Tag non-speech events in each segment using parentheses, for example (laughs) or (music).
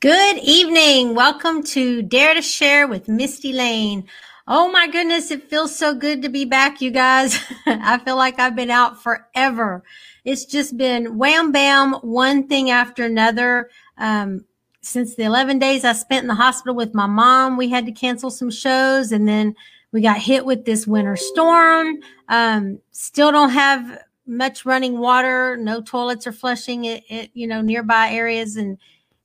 Good evening. Welcome to Dare to Share with Mistie Layne. Oh my goodness, it feels so good to be back, you guys. (laughs) I feel like I've been out forever. It's just been wham bam, one thing after another. Um, since the 11 days I spent in the hospital with my mom, we had to cancel some shows and then we got hit with this winter storm. Um, still don't have much running water. No toilets are flushing it, it you know, nearby areas and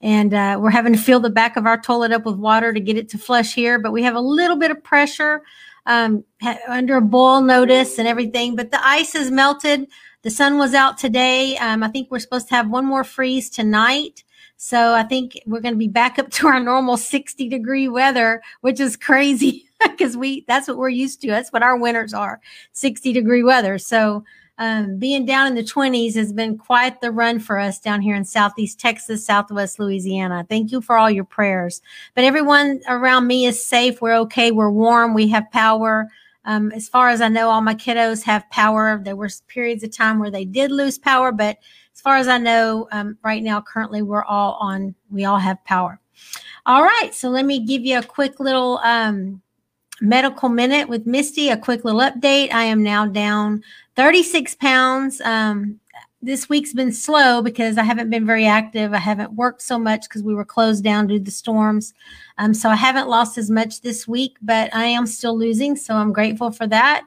and uh, we're having to fill the back of our toilet up with water to get it to flush here. But we have a little bit of pressure um, under a boil notice and everything. But the ice has melted. The sun was out today. Um, I think we're supposed to have one more freeze tonight. So I think we're going to be back up (laughs) to our normal 60 degree weather, which is crazy (laughs) because we that's what we're used to. That's what our winters are, 60 degree weather. So um, being down in the 20s has been quite the run for us down here in Southeast Texas, Southwest Louisiana. Thank you for all your prayers. But everyone around me is safe. We're okay. We're warm. We have power. Um, as far as I know, all my kiddos have power. There were periods of time where they did lose power, but as far as I know, um, right now, currently, we're all on, we all have power. All right. So let me give you a quick little um, medical minute with Mistie, a quick little update. I am now down 36 pounds. Um, this week's been slow because I haven't been very active. I haven't worked so much because we were closed down due to the storms. Um, so I haven't lost as much this week, but I am still losing. So I'm grateful for that.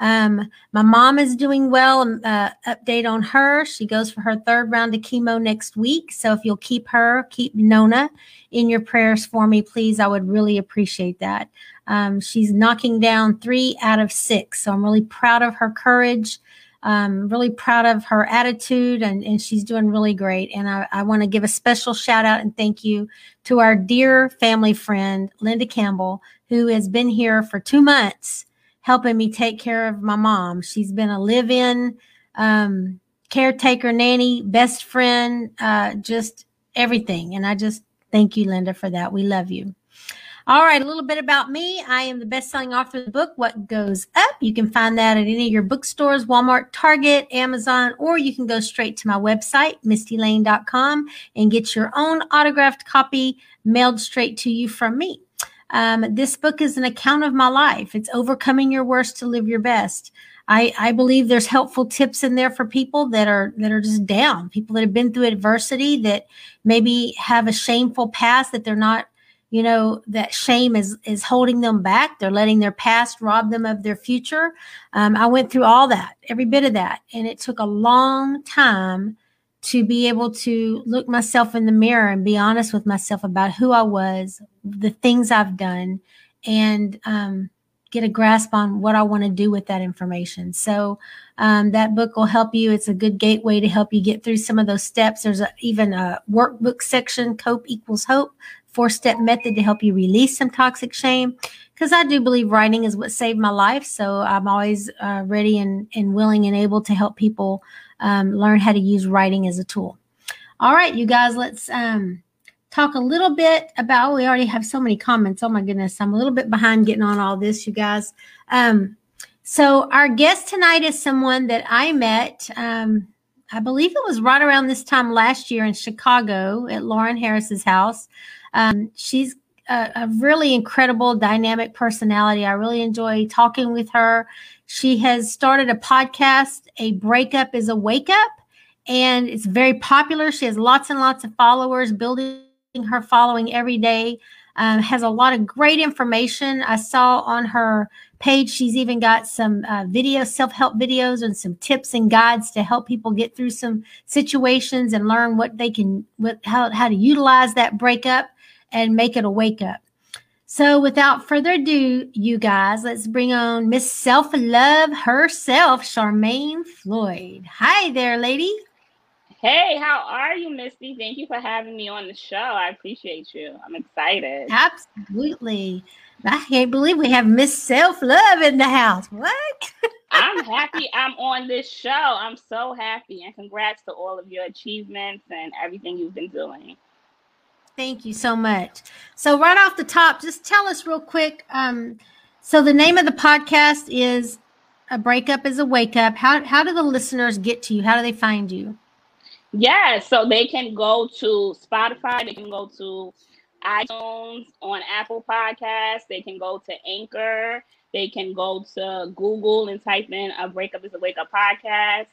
Um, my mom is doing well. Um, uh, update on her. She goes for her third round of chemo next week. So if you'll keep her, keep Nona in your prayers for me, please, I would really appreciate that. Um, she's knocking down three out of six. So I'm really proud of her courage. Um, really proud of her attitude, and, and she's doing really great. And I, I want to give a special shout out and thank you to our dear family friend, Linda Campbell, who has been here for two months helping me take care of my mom. She's been a live in um, caretaker, nanny, best friend, uh, just everything. And I just thank you, Linda, for that. We love you. All right, a little bit about me. I am the best-selling author of the book What Goes Up. You can find that at any of your bookstores, Walmart, Target, Amazon, or you can go straight to my website, mistielayne.com, and get your own autographed copy mailed straight to you from me. Um, this book is an account of my life. It's overcoming your worst to live your best. I, I believe there's helpful tips in there for people that are that are just down, people that have been through adversity that maybe have a shameful past that they're not you know that shame is is holding them back. They're letting their past rob them of their future. Um, i went through all that every bit of that and it took a long time to be able to look myself in the mirror and be honest with myself about who i was the things i've done and um, get a grasp on what i want to do with that information. So um, that book will help you. It's a good gateway to help you get through some of those steps. There's a, even a workbook section cope equals hope four step method to help you release some toxic shame. Because I do believe writing is what saved my life. So I'm always uh, ready and, and willing and able to help people um, learn how to use writing as a tool. All right, you guys, let's um, talk a little bit about. We already have so many comments. Oh my goodness, I'm a little bit behind getting on all this, you guys. Um, so our guest tonight is someone that I met. Um, I believe it was right around this time last year in Chicago at Lauren Harris's house. Um, she's a, a, really incredible, dynamic personality. I really enjoy talking with her. She has started a podcast, A Breakup is a Wake Up, and it's very popular. She has lots and lots of followers, building her following every day. Um, has a lot of great information. I saw on her page she's even got some uh, video self-help videos and some tips and guides to help people get through some situations and learn what they can what how, how to utilize that breakup and make it a wake up. So, without further ado, you guys, let's bring on Miss Self Love herself, Charmaine Floyd. Hi there, lady. Hey, how are you, Mistie? Thank you for having me on the show. I appreciate you. I'm excited. Absolutely. I can't believe we have Miss Self Love in the house. What? (laughs) I'm happy I'm on this show. I'm so happy. And congrats to all of your achievements and everything you've been doing. Thank you so much. So, right off the top, just tell us real quick. Um, so, the name of the podcast is "A Breakup Is a Wake Up." How how do the listeners get to you? How do they find you? Yeah, so they can go to Spotify, they can go to iTunes, on Apple Podcasts, they can go to Anchor, they can go to Google and type in a breakup is a wake up podcast.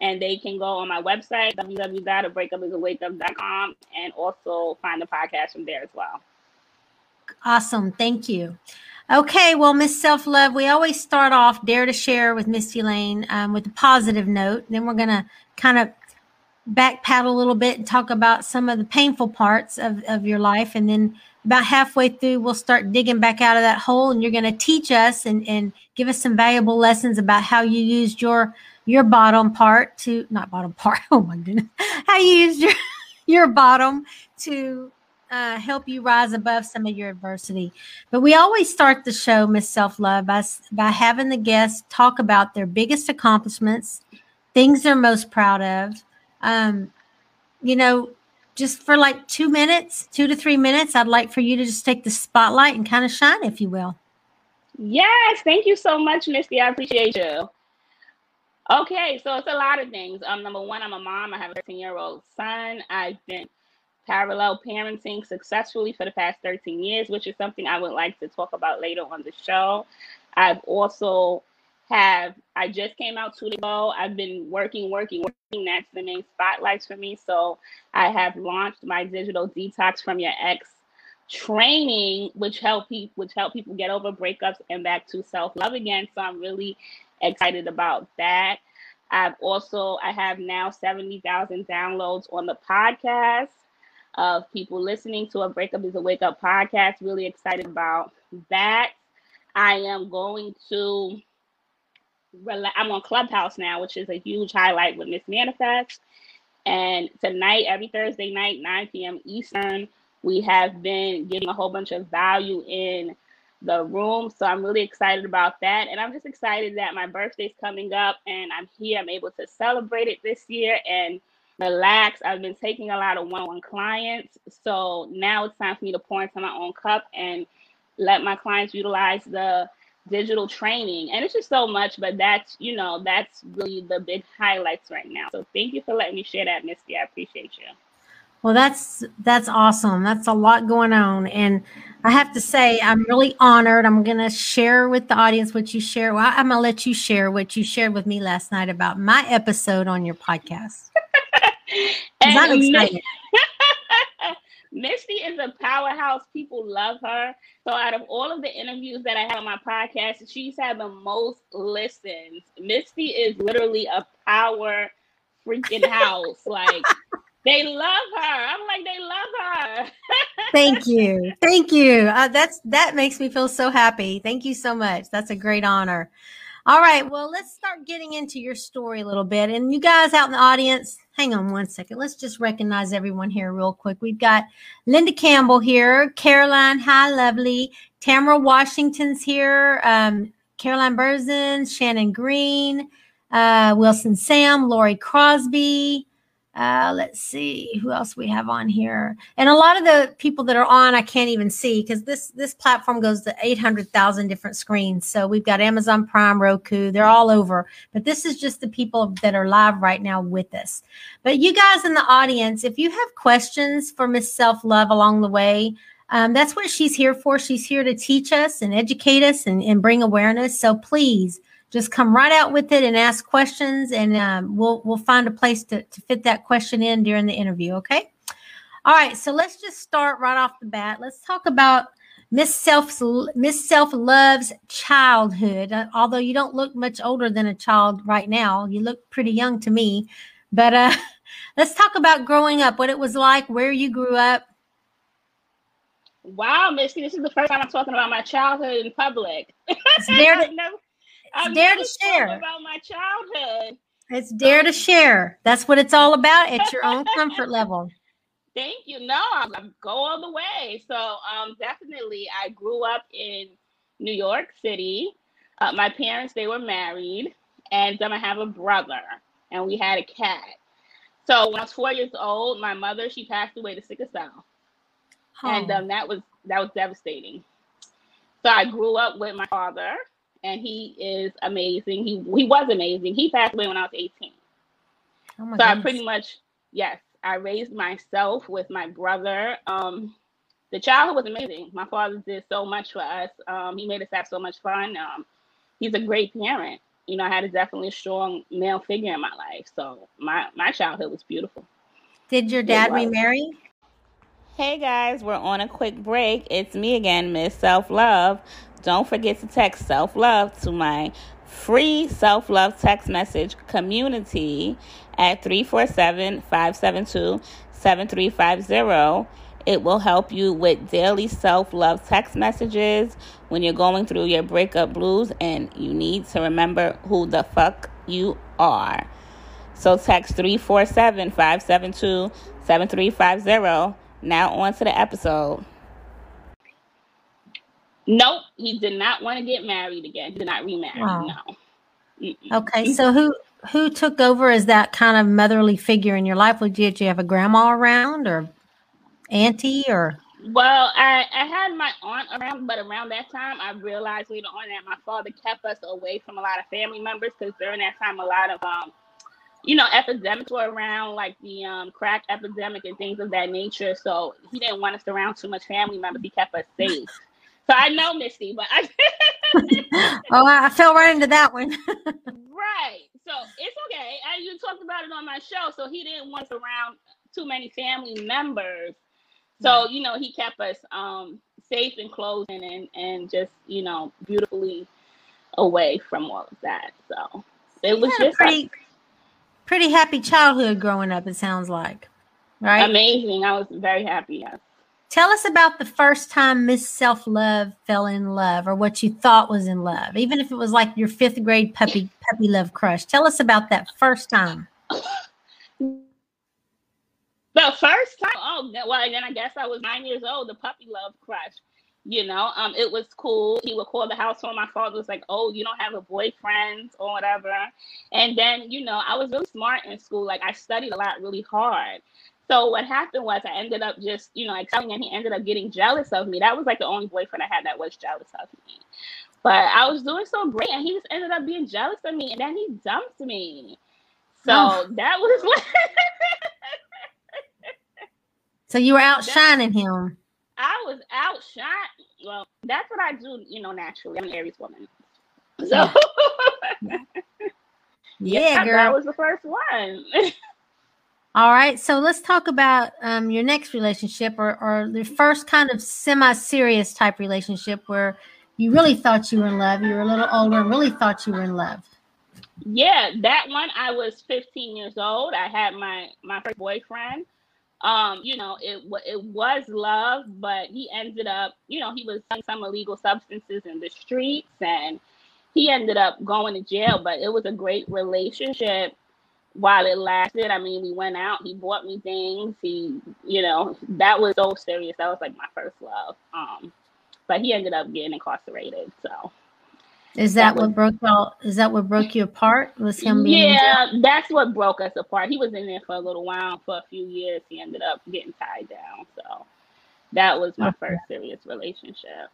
And they can go on my website, www.abreakupisawakeup.com, and also find the podcast from there as well. Awesome. Thank you. Okay, well, Miss Self Love, we always start off Dare to Share with Mistie Layne um, with a positive note. Then we're to kind of back paddle a little bit and talk about some of the painful parts of, of your life. And then about halfway through, we'll start digging back out of that hole and you're going to teach us and, and give us some valuable lessons about how you used your your bottom part to not bottom part. (laughs) Oh my goodness. How you used your (laughs) your bottom to uh, help you rise above some of your adversity. But we always start the show, Miss Self Love, by, by having the guests talk about their biggest accomplishments, things they're most proud of. Um, you know, just for like two minutes, two to three minutes, I'd like for you to just take the spotlight and kind of shine, if you will. Yes, thank you so much, Mistie. I appreciate you. Okay, so it's a lot of things. Um, number one, I'm a mom. I have a 13 year old son. I've been parallel parenting successfully for the past 13 years, which is something I would like to talk about later on the show. I've also have I just came out two days ago. I've been working, working, working. That's the main spotlights for me. So I have launched my digital detox from your ex training, which help people which help people get over breakups and back to self love again. So I'm really excited about that. I've also I have now seventy thousand downloads on the podcast of people listening to a breakup is a wake up podcast. Really excited about that. I am going to I'm on Clubhouse now, which is a huge highlight with Miss Manifest. And tonight, every Thursday night, 9 p.m. Eastern, we have been getting a whole bunch of value in the room. So I'm really excited about that. And I'm just excited that my birthday's coming up and I'm here. I'm able to celebrate it this year and relax. I've been taking a lot of one on one clients. So now it's time for me to pour into my own cup and let my clients utilize the digital training and it's just so much but that's you know that's really the big highlights right now so thank you for letting me share that mistie i appreciate you well that's that's awesome that's a lot going on and i have to say i'm really honored i'm going to share with the audience what you share well i'm going to let you share what you shared with me last night about my episode on your podcast (laughs) i'm excited (laughs) Mistie is a powerhouse. People love her. So out of all of the interviews that I have on my podcast, she's had the most listens. Mistie is literally a power freaking house. (laughs) like they love her. I'm like they love her. (laughs) Thank you. Thank you. Uh, that's that makes me feel so happy. Thank you so much. That's a great honor. All right. Well, let's start getting into your story a little bit. And you guys out in the audience, hang on one second. Let's just recognize everyone here real quick. We've got Linda Campbell here, Caroline, hi, lovely. Tamara Washington's here, um, Caroline Burzin, Shannon Green, uh, Wilson Sam, Lori Crosby, uh, let's see who else we have on here. And a lot of the people that are on, I can't even see because this this platform goes to 800,000 different screens. So we've got Amazon Prime, Roku, they're all over. But this is just the people that are live right now with us. But you guys in the audience, if you have questions for Miss Self Love along the way, um, that's what she's here for. She's here to teach us and educate us and, and bring awareness. So please just come right out with it and ask questions and um, we'll we'll find a place to, to fit that question in during the interview okay? All right so let's just start right off the bat. Let's talk about miss self miss self loves childhood. Uh, although you don't look much older than a child right now you look pretty young to me but uh (laughs) let's talk about growing up what it was like where you grew up. Wow missy this is the first time i'm talking about my childhood in public. It's there (laughs) I'm dare to share about my childhood. It's dare to share. That's what it's all about at your own (laughs) comfort level. Thank you. No, I'm, I'm go all the way. So, um, definitely, I grew up in New York City. Uh, my parents they were married, and then I have a brother, and we had a cat. So when I was four years old, my mother she passed away to sickle cell, oh. and um, that was that was devastating. So I grew up with my father, and he is amazing. He he was amazing. He passed away when I was 18. Oh so goodness. I pretty much yes, I raised myself with my brother. Um, the childhood was amazing. My father did so much for us. Um, he made us have so much fun. Um, he's a great parent. You know, I had a definitely strong male figure in my life. So my my childhood was beautiful. Did your dad remarry? Hey guys, we're on a quick break. It's me again, Miss Self Love. Don't forget to text self love to my free self love text message community at 347 572 7350. It will help you with daily self love text messages when you're going through your breakup blues and you need to remember who the fuck you are. So text 347 572 7350. Now on to the episode. Nope, he did not want to get married again. He did not remarry. Wow. No. Mm-mm. Okay, so who who took over as that kind of motherly figure in your life? Did you have a grandma around or auntie or? Well, I, I had my aunt around, but around that time, I realized later on that my father kept us away from a lot of family members because during that time, a lot of um, you know, epidemics were around, like the um, crack epidemic and things of that nature. So he didn't want us around too much family members. He kept us safe. So I know Mistie, but I. (laughs) oh, I fell right into that one. (laughs) right. So it's okay. I, you talked about it on my show. So he didn't want us around too many family members. So you know, he kept us um, safe and close and, and and just you know beautifully away from all of that. So it was just pretty. Like, pretty happy childhood growing up, it sounds like. Right? Amazing. I was very happy. Yes. Tell us about the first time Miss Self Love fell in love or what you thought was in love, even if it was like your fifth grade puppy puppy love crush. Tell us about that first time. The first time, oh well, then I guess I was nine years old. The puppy love crush you know um it was cool he would call the house phone my father was like oh you don't have a boyfriend or whatever and then you know i was really smart in school like i studied a lot really hard so what happened was i ended up just you know excelling and he ended up getting jealous of me that was like the only boyfriend i had that was jealous of me but i was doing so great and he just ended up being jealous of me and then he dumped me so oh. that was like so you were (laughs) outshining him I was outshot. Well, that's what I do, you know, naturally. I'm an Aries woman. So yeah, (laughs) yeah girl. That was the first one. (laughs) All right, so let's talk about um, your next relationship, or, or the first kind of semi-serious type relationship where you really thought you were in love. You were a little older and really thought you were in love. Yeah, that one. I was 15 years old. I had my my first boyfriend um, you know, it it was love, but he ended up, you know, he was some illegal substances in the streets, and he ended up going to jail. But it was a great relationship while it lasted. I mean, we went out, he bought me things, he, you know, that was so serious. That was like my first love. Um, but he ended up getting incarcerated. So is that, that what was, broke y'all? Is that what broke you apart? Was him being? Yeah, that's what broke us apart. He was in there for a little while, for a few years. He ended up getting tied down. So that was my okay. first serious relationship.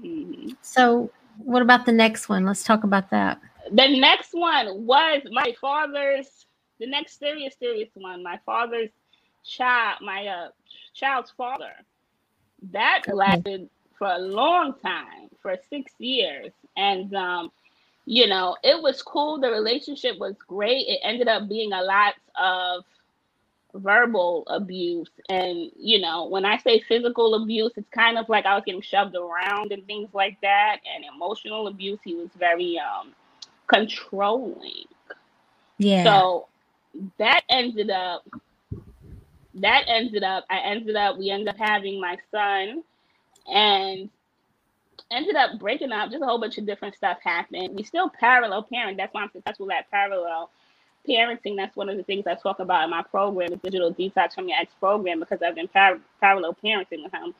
Mm-hmm. So, what about the next one? Let's talk about that. The next one was my father's. The next serious, serious one. My father's child. My uh, child's father. That lasted for a long time, for six years and um, you know, it was cool. The relationship was great. It ended up being a lot of verbal abuse. And, you know, when I say physical abuse, it's kind of like I was getting shoved around and things like that. And emotional abuse, he was very um, controlling. Yeah. So that ended up, that ended up, I ended up, we ended up having my son. And ended up breaking up. Just a whole bunch of different stuff happened. We still parallel parent. That's why I'm successful at parallel parenting. That's one of the things I talk about in my program, the digital detox from your ex program, because I've been par- parallel parenting with him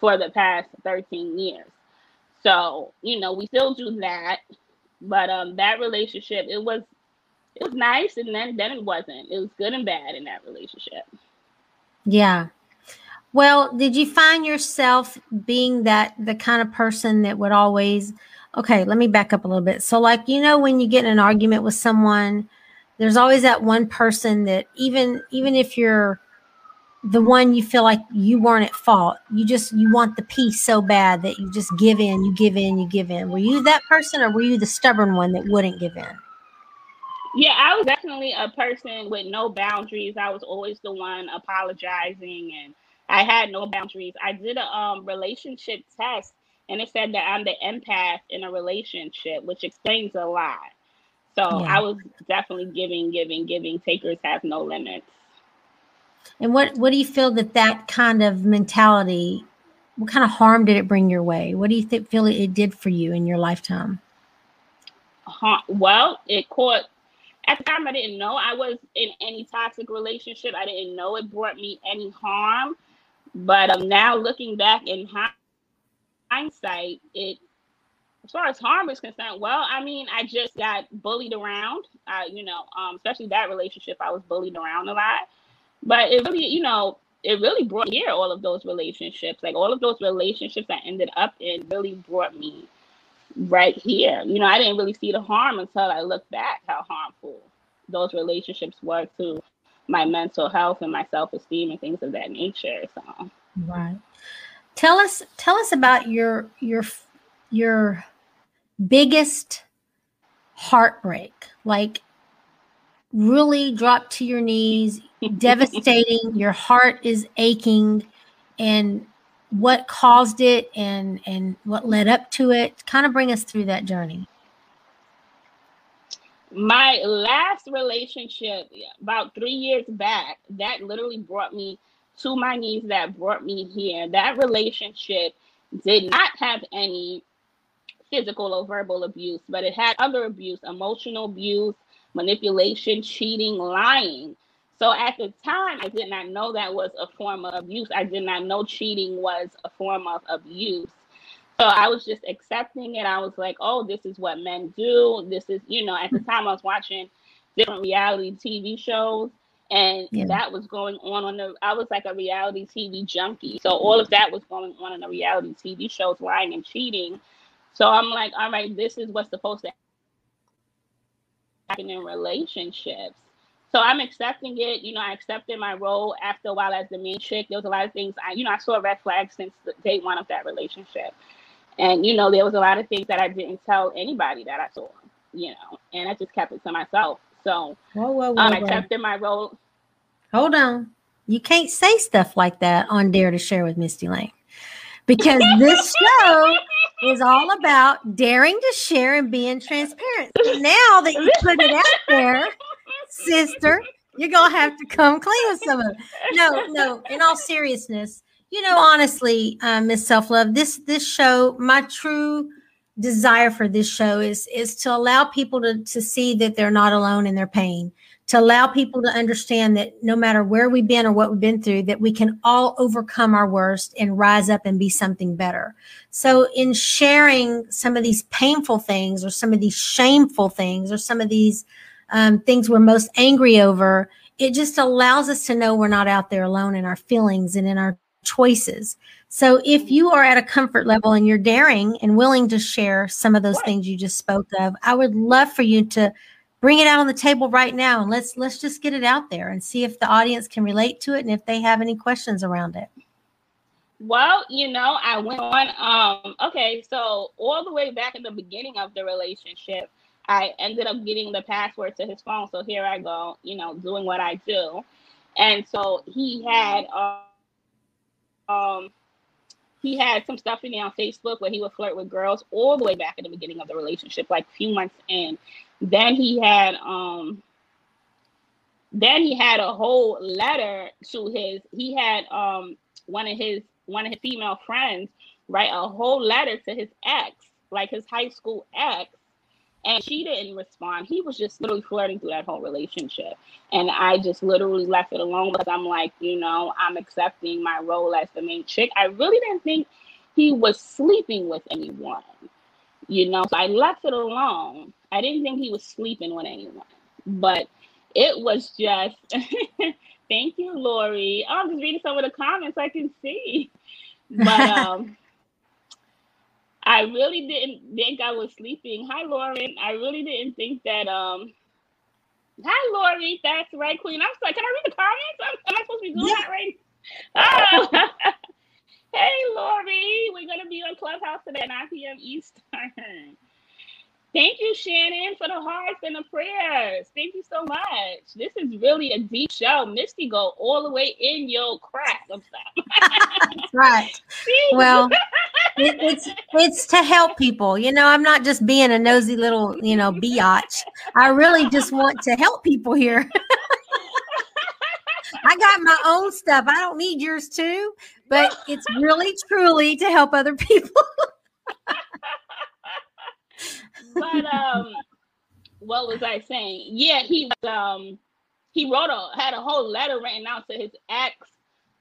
for the past 13 years. So, you know, we still do that. But um that relationship, it was it was nice and then then it wasn't. It was good and bad in that relationship. Yeah. Well, did you find yourself being that the kind of person that would always okay, let me back up a little bit. So like you know when you get in an argument with someone there's always that one person that even even if you're the one you feel like you weren't at fault you just you want the peace so bad that you just give in you give in you give in were you that person or were you the stubborn one that wouldn't give in yeah i was definitely a person with no boundaries i was always the one apologizing and i had no boundaries i did a um, relationship test and it said that i'm the empath in a relationship which explains a lot so yeah. i was definitely giving giving giving takers have no limits and what what do you feel that that kind of mentality? What kind of harm did it bring your way? What do you think feel it did for you in your lifetime? Uh, well, it caught at the time I didn't know I was in any toxic relationship. I didn't know it brought me any harm. But um, now looking back in hindsight, it as far as harm is concerned, well, I mean, I just got bullied around. You know, um, especially that relationship, I was bullied around a lot. But it really, you know, it really brought here all of those relationships. Like all of those relationships I ended up in really brought me right here. You know, I didn't really see the harm until I looked back how harmful those relationships were to my mental health and my self-esteem and things of that nature. So right. Tell us tell us about your your your biggest heartbreak. Like really drop to your knees, devastating. Your heart is aching, and what caused it, and and what led up to it. Kind of bring us through that journey. My last relationship, about three years back, that literally brought me to my knees. That brought me here. That relationship did not have any physical or verbal abuse, but it had other abuse, emotional abuse, manipulation, cheating, lying. So at the time, I did not know that was a form of abuse. I did not know cheating was a form of abuse. So I was just accepting it. I was like, oh, this is what men do. This is, you know, at the time I was watching different reality TV shows and yeah. that was going on on the i was like a reality tv junkie so all of that was going on in the reality tv shows lying and cheating so i'm like all right this is what's supposed to happen in relationships. So I'm accepting it. You know, I accepted my role after a while as the main chick. There was a lot of things I, you know, I saw red flags since day one of that relationship. And, you know, there was a lot of things that I didn't tell anybody that I saw, you know, and I just kept it to myself. So whoa, whoa, whoa, um, I accepted my role. Hold on. You can't say stuff like that on Dare to Share with Mistie Layne because this (laughs) show is all about daring to share and being transparent. now that you put it out there, sister, you're gonna have to come clean with some of it. No, no. In all seriousness, you know, honestly, uh, Miss Self Love, this this show, my true desire for this show is is to allow people to to see that they're not alone in their pain to allow people to understand that no matter where we've been or what we've been through, that we can all overcome our worst and rise up and be something better. So, in sharing some of these painful things, or some of these shameful things, or some of these um, things we're most angry over, it just allows us to know we're not out there alone in our feelings and in our choices. So, if you are at a comfort level and you're daring and willing to share some of those things you just spoke of, I would love for you to bring it out on the table right now and let's let's just get it out there and see if the audience can relate to it and if they have any questions around it. Well you know i went on um okay so all the way back in the beginning of the relationship i ended up getting the password to his phone so here i go you know doing what i do and so he had um he had some stuff in there on Facebook where he would flirt with girls all the way back in the beginning of the relationship, like a few months in. Then he had um then he had a whole letter to his he had um one of his one of his female friends write a whole letter to his ex, like his high school ex, and she didn't respond. He was just literally flirting through that whole relationship. And I just literally left it alone because I'm like, you know, I'm accepting my role as the main chick. I really didn't think he was sleeping with anyone, you know, so I left it alone. I didn't think he was sleeping with anyone, but it was just, (laughs) thank you, Lori. Oh, I'm just reading some of the comments I can see. But, (laughs) um, I really didn't think I was sleeping. Hi, Lauren. I really didn't think that um Hi, Lori. That's right, Queen. I'm like, can I read the comments? I'm, I supposed to be doing yeah. that right? Oh. (laughs) hey, Lori. We're going to be on Clubhouse today at 9 p.m. Eastern. Thank you, Shannon, for the hearts and the prayers. Thank you so much. This is really a deep show. Mistie go all the way in your crack. I'm sorry. (laughs) right. (laughs) well, it, it's it's to help people. You know, I'm not just being a nosy little, you know, biatch. I really just want to help people here. (laughs) I got my own stuff. I don't need yours too, but it's really truly to help other people (laughs) but um, what was I saying? Yeah, he um he wrote a had a whole letter written out to his ex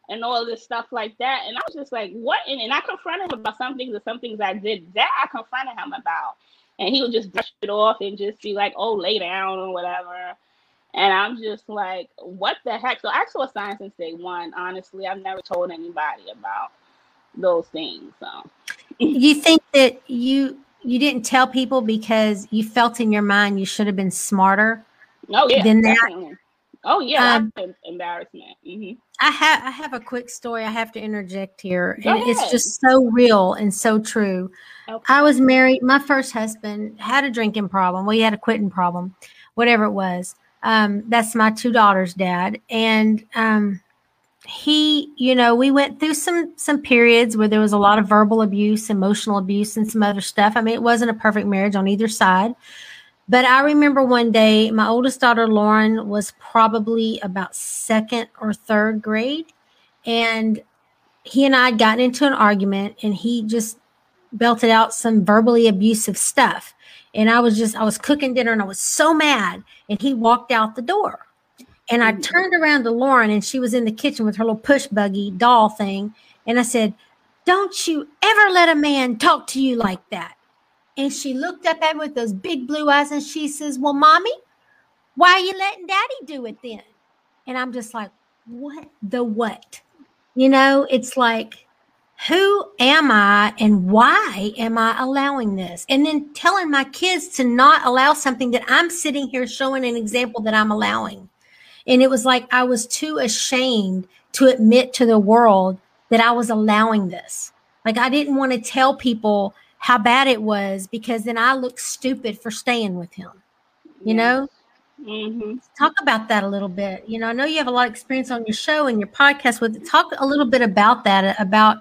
and all this stuff like that. And I was just like, what? And, and I confronted him about some things and some things I did that I confronted him about. And he would just brush it off and just be like, oh, lay down or whatever. And I'm just like, what the heck? So I saw signs since day one. Honestly, I've never told anybody about those things. So you think that you you didn't tell people because you felt in your mind you should have been smarter. Oh yeah, than definitely. Oh yeah, um, embarrassment. Mm-hmm. I have I have a quick story I have to interject here, Go and ahead. it's just so real and so true. Okay. I was married. My first husband had a drinking problem. Well, he had a quitting problem, whatever it was. Um, that's my two daughters' dad, and um, he you know we went through some some periods where there was a lot of verbal abuse emotional abuse and some other stuff i mean it wasn't a perfect marriage on either side but i remember one day my oldest daughter lauren was probably about second or third grade and he and i had gotten into an argument and he just belted out some verbally abusive stuff and i was just i was cooking dinner and i was so mad and he walked out the door and I mm. turned around to Lauren and she was in the kitchen with her little push buggy doll thing. And I said, Don't you ever let a man talk to you like that. And she looked up at me with those big blue eyes and she says, Well, mommy, why are you letting daddy do it then? And I'm just like, What the what? You know, it's like, who am I and why am I allowing this? And then telling my kids to not allow something that I'm sitting here showing an example that I'm allowing. And it was like I was too ashamed to admit to the world that I was allowing this. Like I didn't want to tell people how bad it was because then I looked stupid for staying with him. You know? Mm-hmm. Talk about that a little bit. You know, I know you have a lot of experience on your show and your podcast with it. Talk a little bit about that, about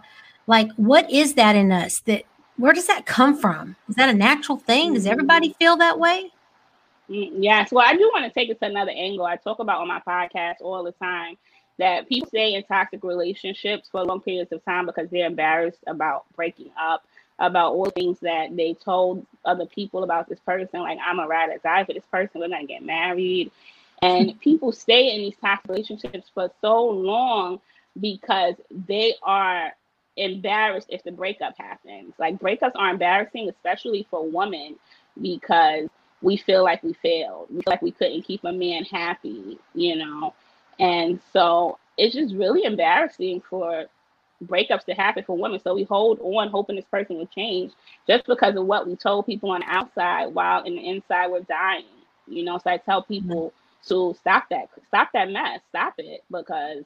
like what is that in us that where does that come from? Is that a natural thing? Does everybody mm-hmm. feel that way? Mm, yes. Well, I do want to take it to another angle. I talk about on my podcast all the time that people stay in toxic relationships for long periods of time because they're embarrassed about breaking up, about all things that they told other people about this person. Like, I'm a ride or die for this person. We're going to get married. And (laughs) people stay in these toxic relationships for so long because they are embarrassed if the breakup happens. Like, breakups are embarrassing, especially for women, because we feel like we failed. We feel like we couldn't keep a man happy, you know. And so it's just really embarrassing for breakups to happen for women. So we hold on hoping this person will change just because of what we told people on the outside while in the inside we're dying. You know, so I tell mm-hmm. people to stop that, stop that mess, stop it because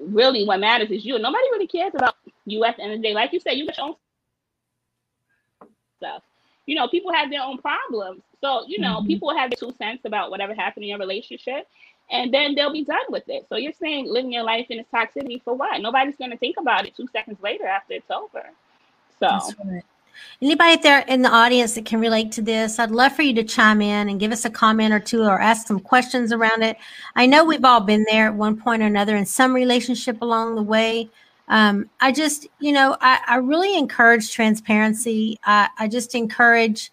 really what matters is you. Nobody really cares about you at the end of the day. Like you said, you got your own stuff you know, people have their own problems. So, you know, mm-hmm. people have their two cents about whatever happened in your relationship, and then they'll be done with it. So you're saying living your life in its toxicity for what? Nobody's going to think about it two seconds later after it's over. So. Right. Anybody there in the audience that can relate to this, I'd love for you to chime in and give us a comment or two or ask some questions around it. I know we've all been there at one point or another in some relationship along the way um, I just, you know, I, I really encourage transparency. I, I, just encourage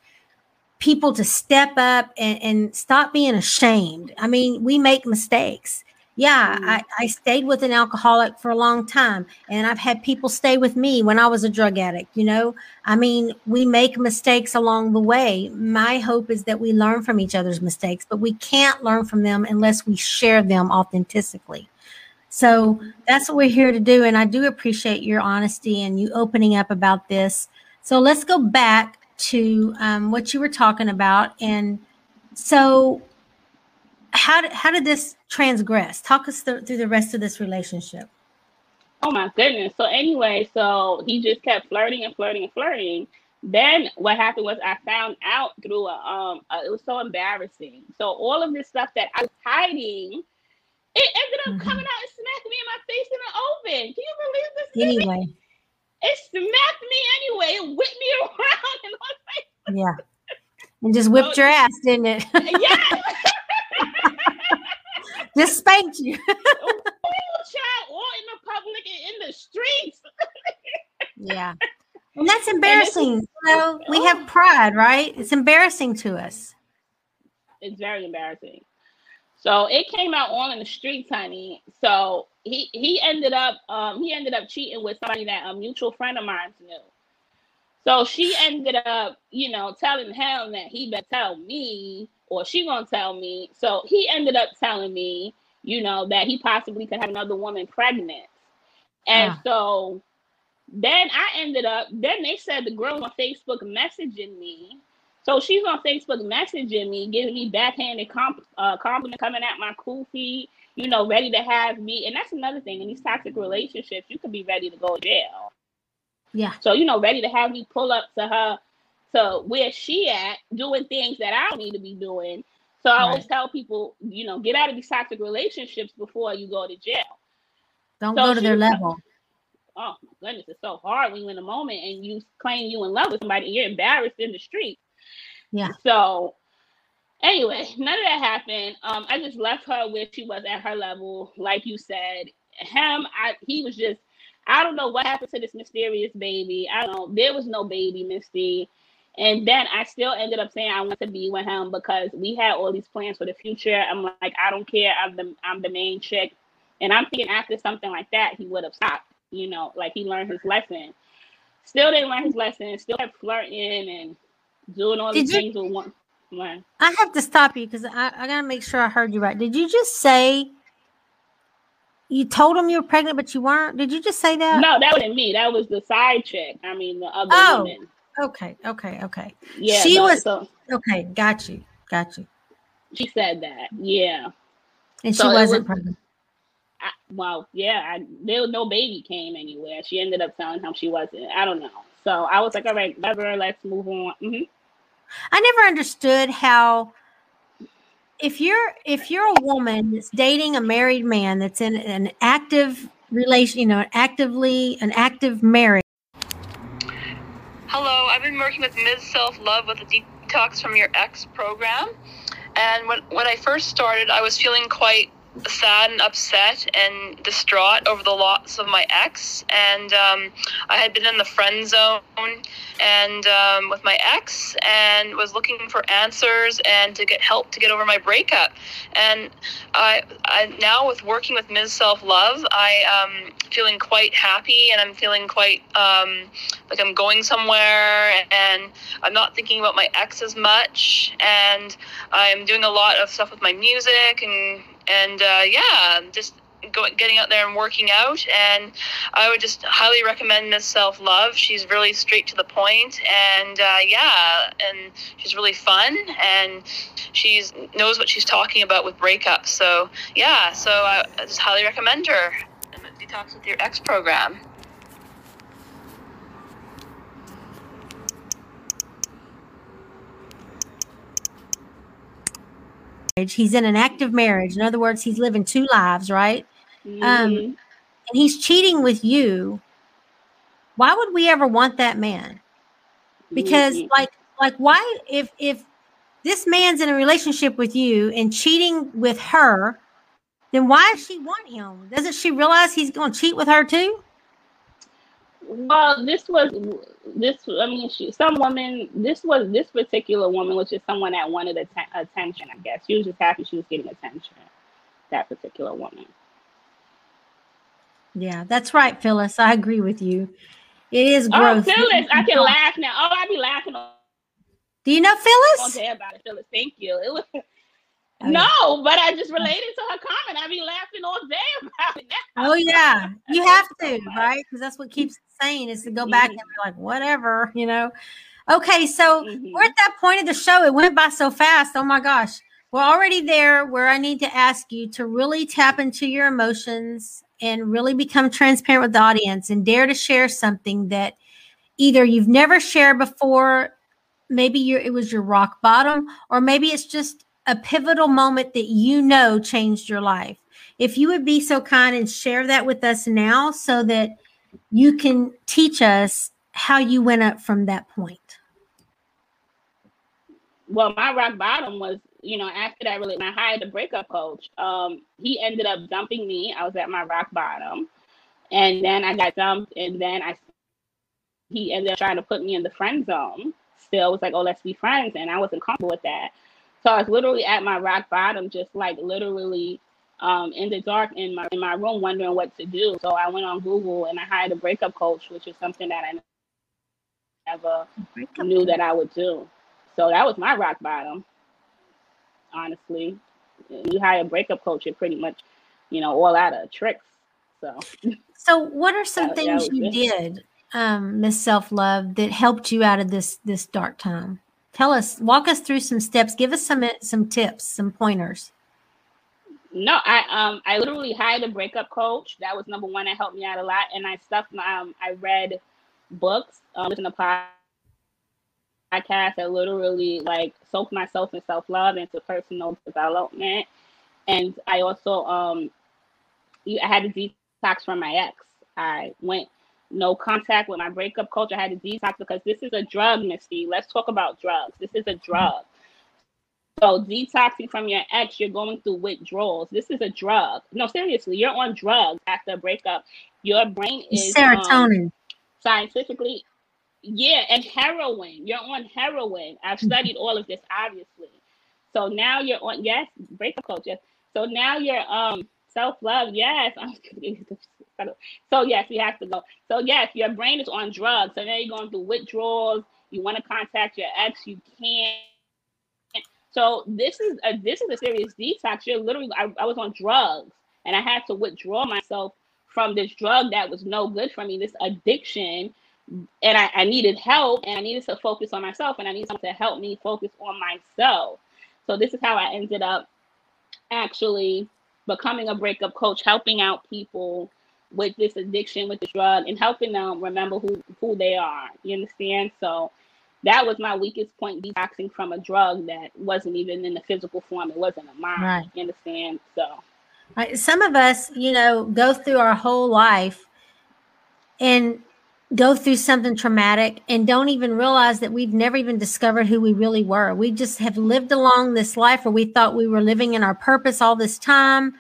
people to step up and, and, stop being ashamed. I mean, we make mistakes. Yeah, mm. I, I stayed with an alcoholic for a long time, and I've had people stay with me when I was a drug addict. You know, I mean, we make mistakes along the way. My hope is that we learn from each other's mistakes, but we can't learn from them unless we share them authentically. So that's what we're here to do. And I do appreciate your honesty and you opening up about this. So let's go back to um, what you were talking about. And so how did how did this transgress? Talk us through, through the rest of this relationship. Oh my goodness. So anyway, so he just kept flirting and flirting and flirting. Then what happened was I found out through a um a, it was so embarrassing. So all of this stuff that I was hiding, it ended up Mhm. coming out and smacking me in my face in the oven. Can you believe this? Anyway, It smacked me anyway. It whipped me (laughs) around and my face. yeah. And just whipped your ass, didn't it? (laughs) Yeah. (laughs) just spanked you. Ooh, child, all in the public and in the streets. Yeah. And that's embarrassing. You know, we have oh. pride, right? It's embarrassing to us. It's very embarrassing. So it came out all in the streets, honey. So he he ended up um he ended up cheating with somebody that a mutual friend of mine knew. So she ended up, you know, telling him that he better tell me or she gonna tell me. So he ended up telling me, you know, that he possibly could have another woman pregnant. And Ah. so then I ended up, then they said the girl on Facebook messaging me. So she's on Facebook messaging me, giving me backhanded comp- uh, compliment, coming at my kufi, you know, ready to have me. And that's another thing in these toxic relationships, you could be ready to go to jail. Yeah. So, you know, ready to have me pull up to her to where she at, doing things that I don't need to be doing. So I always tell people, you know, get out of these toxic relationships before you go to jail. Don't So go to their level. Oh my goodness, it's so hard when you're in a moment and you claim you in love with somebody and you're embarrassed in the street. Yeah. So anyway, none of that happened. Um, I just left her where she was at her level, like you said. Him, I he was just I don't know what happened to this mysterious baby. I don't. There was no baby, Mistie. And then I still ended up saying I want to be with him because we had all these plans for the future. I'm like, I don't care. I'm the I'm the main chick. And I'm thinking after something like that, he would have stopped. You know, like he learned his lesson. Still didn't learn his lesson. Still kept flirting and doing all Did these you- things with one. I have to stop you because I, I gotta make sure I heard you right. Did you just say you told him you were pregnant, but you weren't? Did you just say that? No, that wasn't me. That was the side chick. I mean, the other Oh. woman. Okay, okay, okay. Yeah, She was- So Okay, got you. Got you. she said that. Yeah. And So she wasn't was- pregnant. I, well, yeah. I, there was no baby came anywhere. She ended up telling him she wasn't. I don't know. So I was like, all right, whatever. Let's move on. hmm I never understood how if you're if you're a woman that's dating a married man that's in an active relation, you know, actively an active marriage. Hello, I've been working with Ms. Self Love with a detox from your ex program. And when, when I first started, I was feeling quite sad and upset and distraught over the loss of my ex. And um, I had been in the friend zone and um, with my ex and was looking for answers and to get help to get over my breakup. And I, I now with working with Ms. Self Love, I um, feeling quite happy and I'm feeling quite um, like I'm going somewhere and I'm not thinking about my ex as much and I'm doing a lot of stuff with my music and and uh, yeah, just going getting out there and working out and I would just highly recommend Miss Self Love. She's really straight to the point and uh, yeah, and she's really fun and she's knows what she's talking about with breakups. So yeah, so I, I just highly recommend her. Detox with your ex program. He's in an active marriage. In other words, he's living two lives, right? Um, Mhm. And he's cheating with you. Why would we ever want that man? Because Mhm. like like why if if this man's in a relationship with you and cheating with her, then why does she want him? Doesn't she realize he's going to cheat with her too? Well, this was this. I mean, she, some woman. This was this particular woman was just someone that wanted atten- attention. I guess she was just happy she was getting attention. That particular woman. Yeah, that's right, Phyllis. I agree with you. It is gross. Oh. Phyllis, I can laugh now. Oh, I be laughing Do you know Phyllis? day about it. Phyllis, thank you. It was, Oh, yeah. no, but I just related to her comment. I be laughing all day about it. Now. Oh yeah, you have to, right? Because that's what (laughs) keeps is to go back and be like, whatever, (laughs) you know. Okay, so Mhm. we're at that point of the show. It went by so fast. Oh my gosh. we're already there where I need to ask you to really tap into your emotions and really become transparent with the audience and dare to share something that either you've never shared before, maybe it was your rock bottom, or maybe it's just a pivotal moment that you know changed your life. If you would be so kind and share that with us now so that you can teach us how you went up from that point. Well, my rock bottom was you know, after that, really, I hired a breakup coach. Um, he ended up dumping me. I was at my rock bottom, and then I got dumped, and then I he ended up trying to put me in the friend zone. Still, was like, oh, let's be friends, and I wasn't comfortable with that. So I was literally at my rock bottom, just like literally um, in the dark in my in my room, wondering what to do. So I went on Google and I hired a breakup coach, which is something that I never knew that I would do. So that was my rock bottom honestly. You hire a breakup coach, you're pretty much, you know, all out of tricks. So, so what are some that, things that you did, um, Miss Self Love, that helped you out of this this dark time? Tell us, walk us through some steps. Give us some some tips, some pointers. No, I um I literally hired a breakup coach. That was number one. That helped me out a lot. And I stuff um I read books, um, listen to podcasts podcast that literally like soaked myself in self love into personal development. And I also um I had to detox from my ex. I went no contact with my breakup coach. I had to detox because this is a drug, Mistie. Let's talk about drugs. This is a drug. So detoxing from your ex, you're going through withdrawals. This is a drug. No, seriously, you're on drugs after a breakup. Your brain is serotonin. Um, scientifically yeah, and heroin. You're on heroin. I've mm-hmm. studied all of this, obviously. So now you're on yes, breakup coach. Yes. So now you're um self love. Yes. (laughs) so yes, we have to go. So yes, your brain is on drugs. So now you're going through withdrawals. You want to contact your ex, you can't. So this is a this is a serious detox. You're literally I, I was on drugs and I had to withdraw myself from this drug that was no good for me, this addiction and I, I needed help and I needed to focus on myself and I needed someone to help me focus on myself. So this is how I ended up actually becoming a breakup coach, helping out people with this addiction, with the drug, and helping them remember who who they are. You understand? So that was my weakest point, detoxing from a drug that wasn't even in the physical form. It wasn't a mind. Right. You understand? So right. some of us, you know, go through our whole life and go through something traumatic and don't even realize that we've never even discovered who we really were. We just have lived along this life where we thought we were living in our purpose all this time,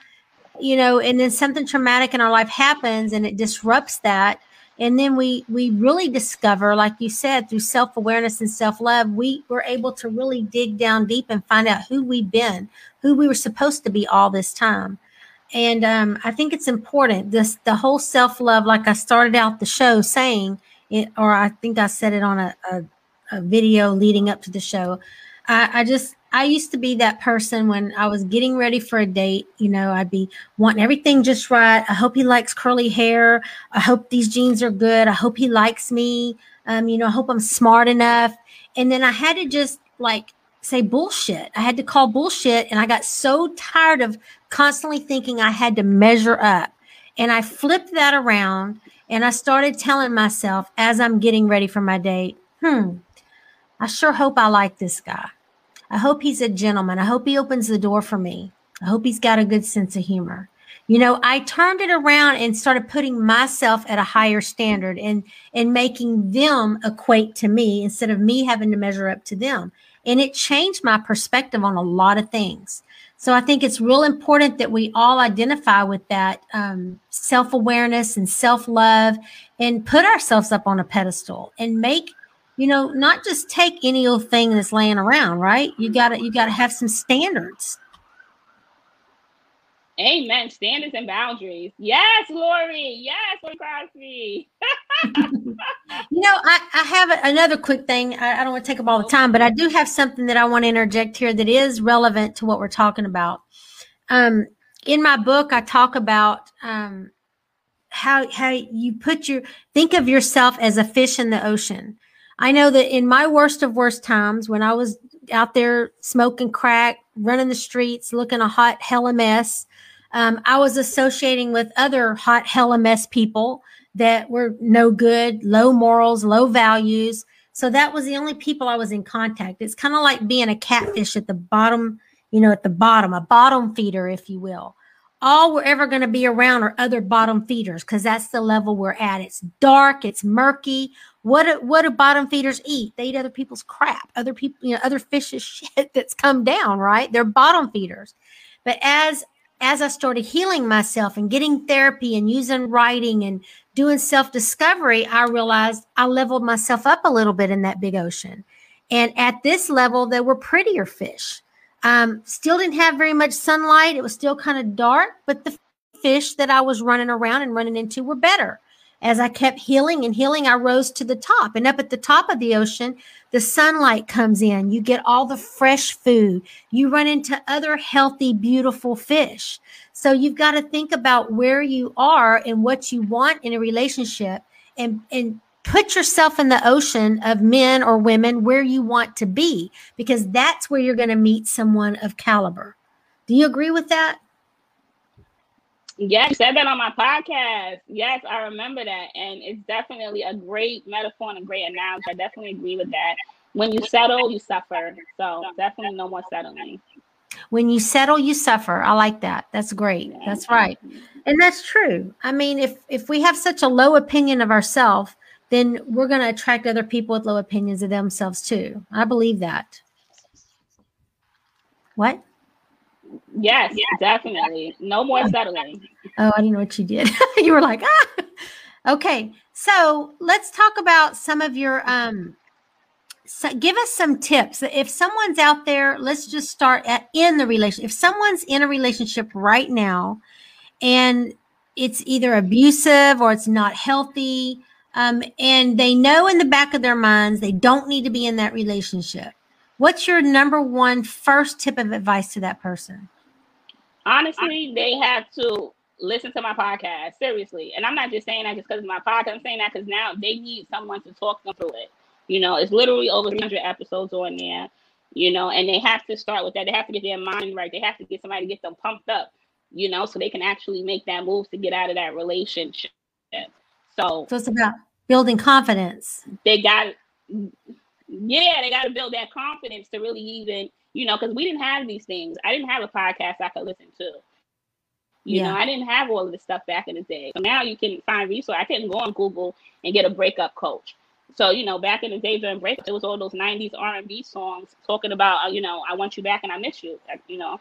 you know, and then something traumatic in our life happens and it disrupts that. And then we we really discover, like you said, through self-awareness and self-love, we were able to really dig down deep and find out who we've been, who we were supposed to be all this time and um, I think it's important. This the whole self love, like I started out the show saying, it, or I think I said it on a, a, a video leading up to the show. I, I, just I used to be that person when I was getting ready for a date. You know, I'd be wanting everything just right. I hope he likes curly hair. I hope these jeans are good. I hope he likes me. Um, you know, I hope I'm smart enough. And then I had to just like say bullshit. I had to call bullshit. And I got so tired of constantly thinking I had to measure up. And I flipped that around and I started telling myself as I'm getting ready for my date, hmm, I sure hope I like this guy. I hope he's a gentleman. I hope he opens the door for me. I hope he's got a good sense of humor. You know, I turned it around and started putting myself at a higher standard and and making them equate to me instead of me having to measure up to them. And it changed my perspective on a lot of things. So I think it's real important that we all identify with that um, self awareness and self love and put ourselves up on a pedestal and make, you know, not just take any old thing that's laying around, right? You got to, you got to have some standards. Amen. Standards and boundaries. Yes, Lori. Yes, Lori Crosby. (laughs) you know, I, I have another quick thing. I, I don't want to take up all the time, but I do have something that I want to interject here that is relevant to what we're talking about. Um, in my book, I talk about um, how how you put your think of yourself as a fish in the ocean. I know that in my worst of worst times, when I was out there smoking crack, running the streets, looking a hot hella mess. Um, I was associating with other hot hella mess people that were no good, low morals, low values. So that was the only people I was in contact. It's kind of like being a catfish at the bottom, you know, at the bottom, a bottom feeder, if you will. All we're ever going to be around are other bottom feeders because that's the level we're at. It's dark, it's murky. What do, what do bottom feeders eat? They eat other people's crap, other people, you know, other fish's (laughs) shit that's come down, right? They're bottom feeders. But as as I started healing myself and getting therapy and using writing and doing self discovery, I realized I leveled myself up a little bit in that big ocean. And at this level, there were prettier fish. Um, still didn't have very much sunlight. It was still kind of dark, but the fish that I was running around and running into were better. As I kept healing and healing, I rose to the top. And up at the top of the ocean, the sunlight comes in. You get all the fresh food. You run into other healthy, beautiful fish. So you've got to think about where you are and what you want in a relationship and, and put yourself in the ocean of men or women where you want to be, because that's where you're going to meet someone of caliber. Do you agree with that? Yes, I said that on my podcast. Yes, I remember that. And it's definitely a great metaphor and a great analogy. I definitely agree with that. When you settle, you suffer. So definitely no more settling. When you settle, you suffer. I like that. That's great. That's right. And that's true. I mean, if if we have such a low opinion of ourselves, then we're going to attract other people with low opinions of themselves too. I believe that. What? Yes, definitely. No more settling. Oh, I didn't know what you did. (laughs) you were like, ah. Okay, so let's talk about some of your um. So give us some tips. If someone's out there, let's just start at in the relationship. If someone's in a relationship right now, and it's either abusive or it's not healthy, um, and they know in the back of their minds they don't need to be in that relationship What's your number one first tip of advice to that person? Honestly, they have to listen to my podcast seriously, and I'm not just saying that just because of my podcast. I'm saying that because now they need someone to talk them through it. You know, it's literally over 300 episodes on there. You know, and they have to start with that. They have to get their mind right. They have to get somebody to get them pumped up. You know, so they can actually make that move to get out of that relationship. So, so it's about building confidence. They got yeah, they got to build that confidence to really even, you know, because we didn't have these things. I didn't have a podcast I could listen to. You yeah. know, I didn't have all of this stuff back in the day. So now you can find resources. I couldn't go on Google and get a breakup coach. So you know, back in the days during breakup, it was all those '90s R&B songs talking about, uh, you know, I want you back and I miss you. You know,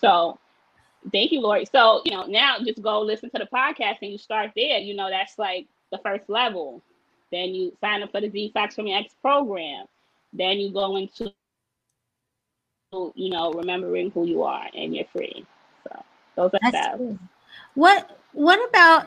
so thank you, Lori. So you know, now just go listen to the podcast and you start there. You know, that's like the first level. Then you sign up for the Detox from Your Ex program. Then you go into, you know, remembering who you are and you're free. So those are That's. What What about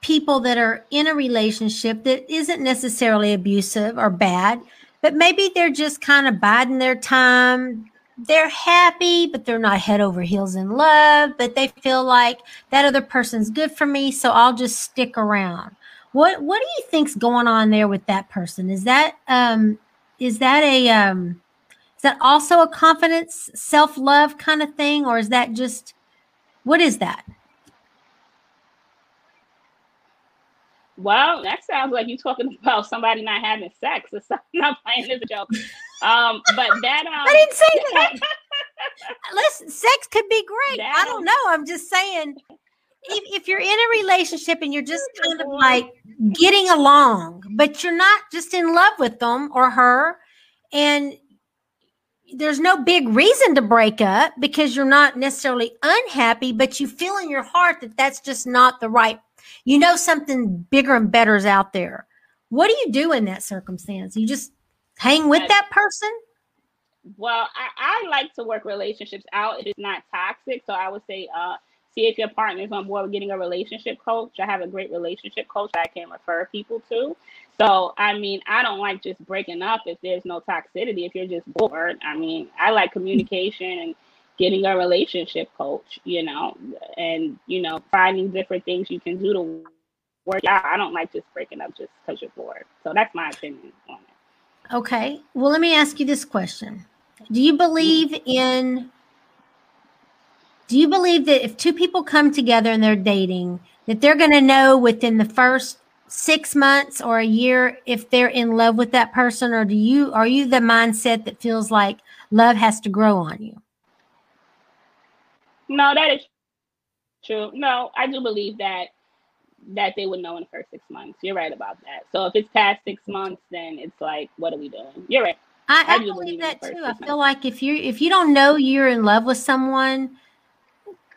people that are in a relationship that isn't necessarily abusive or bad, but maybe they're just kind of biding their time? They're happy, but they're not head over heels in love, but they feel like that other person's good for me, so I'll just stick around. What what do you think's going on there with that person? Is that um is that a um is that also a confidence, self-love kind of thing or is that just what is that? Well, that sounds like you're talking (laughs) about somebody not having sex or something. (laughs) I'm not playing this joke. Um, but that (laughs) um, I didn't say that. Listen, sex could be great. That, I don't know. I'm just saying if, if you're in a relationship and you're just kind of like getting along, but you're not just in love with them or her, and there's no big reason to break up because you're not necessarily unhappy, but you feel in your heart that that's just not the right. You know, something bigger and better is out there. What do you do in that circumstance? You just hang with that person? Well, I, I like to work relationships out. If It is not toxic. So I would say, uh, see if your partner is on board with getting a relationship coach. I have a great relationship coach that I can refer people to. So, I mean, I don't like just breaking up if there's no toxicity, if you're just bored. I mean, I like communication and getting a relationship coach, you know, and, you know, finding different things you can do to work out. I don't like just breaking up just because you're bored. So, that's my opinion on it. Okay. Well, let me ask you this question Do you believe in do you believe that if two people come together and they're dating, that they're going to know within the first six months or a year if they're in love with that person, or do you are you the mindset that feels like love has to grow on you? No, that is true. No, I do believe that that they would know in the first six months. You're right about that. So if it's past six months, then it's like, what are we doing? You're right. I, I, I believe, believe that too. I feel like if you if you don't know you're in love with someone,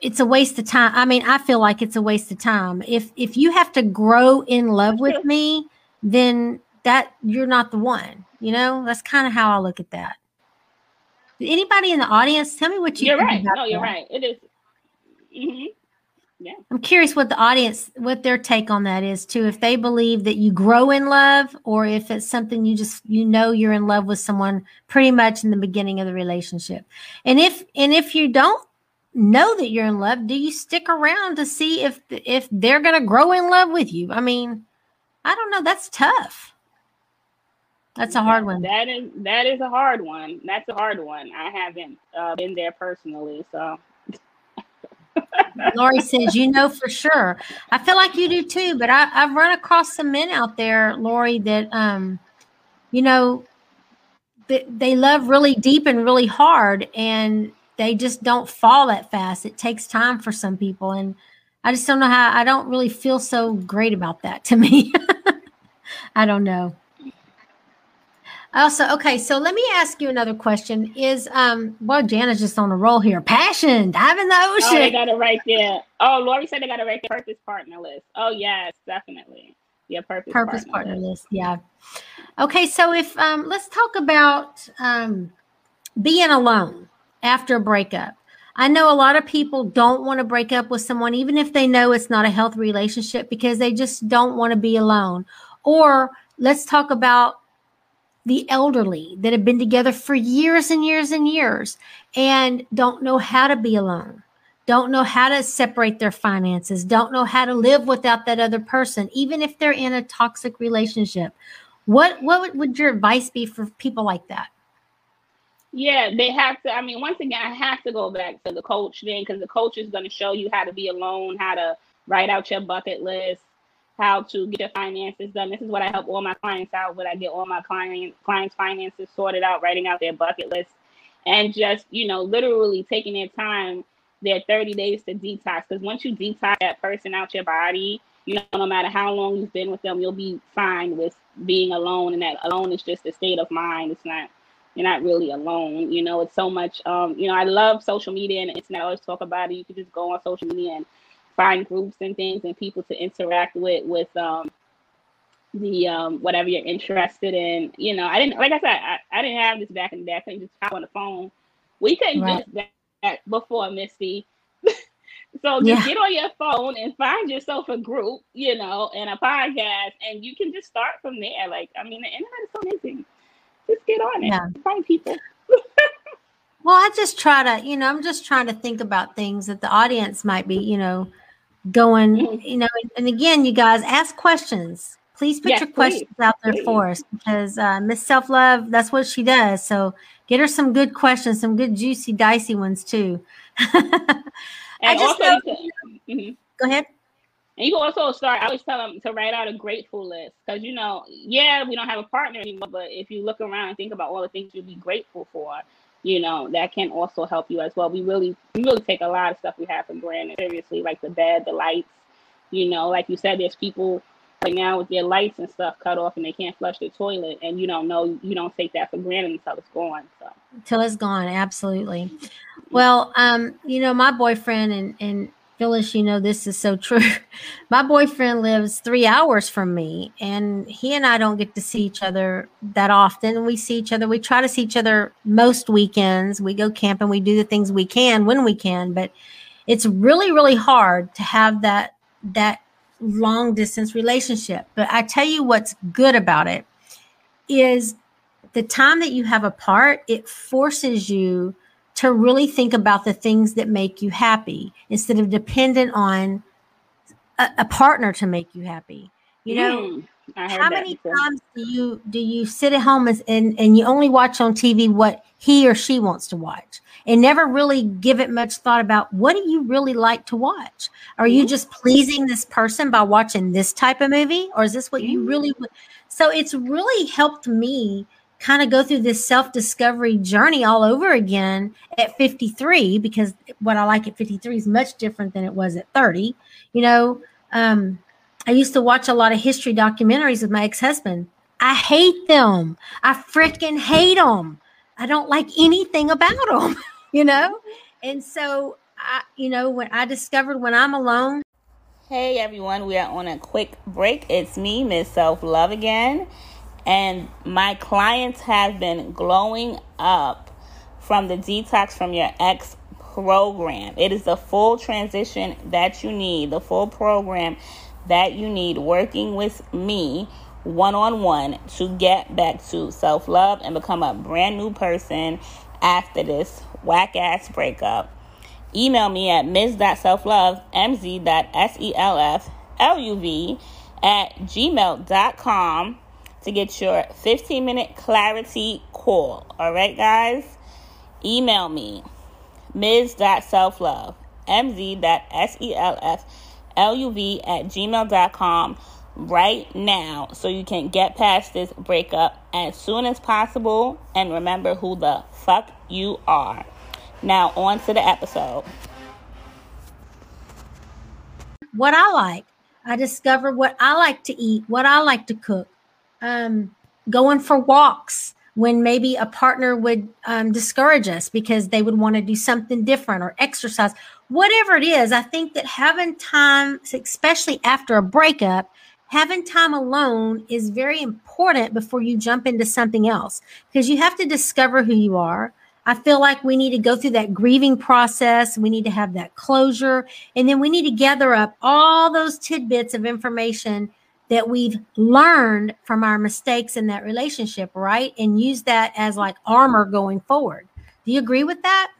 it's a waste of time. I mean, I feel like it's a waste of time. If if you have to grow in love with (laughs) me, then that you're not the one. You know, that's kind of how I look at that. Anybody in the audience, tell me what you. You're right. no, you're right. It is. Mm-hmm. Yeah. I'm curious what the audience, what their take on that is too. If they believe that you grow in love, or if it's something you just you know you're in love with someone pretty much in the beginning of the relationship, and if and if you don't know that you're in love, do you stick around to see if if they're going to grow in love with you? I mean, I don't know. That's tough. That's a hard one. That is that is a hard one. That's a hard one. I haven't uh, been there personally, so. (laughs) Lori says, "You know for sure." I feel like you do too, but I, I've run across some men out there, Lori, that um, you know, they, they love really deep and really hard, and they just don't fall that fast. It takes time for some people. And I just don't know how, I don't really feel so great about that to me. (laughs) I don't know. Also, okay, so let me ask you another question. Is um well Jana's just on a roll here. Passion, dive in the ocean. Oh, they got it right there. Oh, Lori said they got it right there. Purpose partner list. Oh yes, definitely. Yeah, purpose, purpose partner, partner list. list. Yeah. Okay, so if um let's talk about um being alone after a breakup. I know a lot of people don't want to break up with someone, even if they know it's not a healthy relationship, because they just don't want to be alone. Or let's talk about the elderly that have been together for years and years and years and don't know how to be alone, don't know how to separate their finances, don't know how to live without that other person, even if they're in a toxic relationship. What what would your advice be for people like that? Yeah, they have to. I mean, once again, I have to go back to the coach then because the coach is going to show you how to be alone, how to write out your bucket list, how to get your finances done. This is what I help all my clients out with. I get all my client clients' finances sorted out, writing out their bucket list, and just you know, literally taking their time, their 30 days to detox. Because once you detox that person out your body, you know, no matter how long you've been with them, you'll be fine with being alone. And that alone is just a state of mind. It's not you're not really alone. You know, it's so much. Um, you know, I love social media and internet. I always talk about it. You can just go on social media and find groups and things and people to interact with with um, the um, whatever you're interested in. You know, I didn't like I said, I, I didn't have this back in the day. I couldn't just talk on the phone. We couldn't right. that, that before Mistie. (laughs) so just yeah. get on your phone and find yourself a group, you know, and a podcast, and you can just start from there. Like, I mean, the internet is so amazing just get on it. Yeah. Find people. well, I just try to, you know, I'm just trying to think about things that the audience might be, you know, going, mm-hmm. you know, and again, you guys ask questions. Please put yes, your questions please. out there please. for us because uh, Miss Self Love, that's what she does. So get her some good questions, some good juicy, dicey ones too. (laughs) I just know, mm-hmm. go ahead. And you can also start. I always tell them to write out a grateful list because you know, yeah, we don't have a partner anymore, but if you look around and think about all the things you'll be grateful for, you know, that can also help you as well. We really, we really take a lot of stuff we have for granted seriously, like the bed, the lights. You know, like you said, there's people right now with their lights and stuff cut off and they can't flush the toilet, and you don't know, you don't take that for granted until it's gone. So until it's gone, absolutely. Well, um, you know, my boyfriend and and Phyllis, you know, this is so true. (laughs) My boyfriend lives three hours from me, and he and I don't get to see each other that often. We see each other, we try to see each other most weekends. We go camping, we do the things we can when we can, but it's really, really hard to have that that long distance relationship. But I tell you what's good about it is the time that you have apart, it forces you to really think about the things that make you happy instead of dependent on a, a partner to make you happy. You know, mm. how many before. times do you do you sit at home and and you only watch on TV what he or she wants to watch and never really give it much thought about what do you really like to watch? Are you mm-hmm. just pleasing this person by watching this type of movie or is this what you really so it's really helped me kind of go through this self discovery journey all over again at 53 because what I like at 53 is much different than it was at 30. You know, um, I used to watch a lot of history documentaries with my ex husband. I hate them. I freaking hate them. I don't like anything about them, (laughs) you know? And so, I, you know, when I discovered when I'm alone. Hey everyone, we are on a quick break. It's me, Miss Self Love again and my clients have been glowing up from the detox from your ex program. It is the full transition that you need, the full program that you need working with me one on one to get back to self love and become a brand new person after this whack ass breakup. Email me at ms.selflove, mz.self-luv at gmail.com to get your 15 minute clarity call. All right, guys? Email me, ms.selflove, mz.selfluv at gmail.com right now so you can get past this breakup as soon as possible and remember who the fuck you are. Now, on to the episode. What I like. I discover what I like to eat, what I like to cook um, going for walks when maybe a partner would um, discourage us because they would want to do something different or exercise, whatever it is. I think that having time, especially after a breakup, having time alone is very important before you jump into something else because you have to discover who you are. I feel like we need to go through that grieving process. We need to have that closure. And then we need to gather up all those tidbits of information that we've learned from our mistakes in that relationship, right? And use that as like armor going forward. Do you agree with that?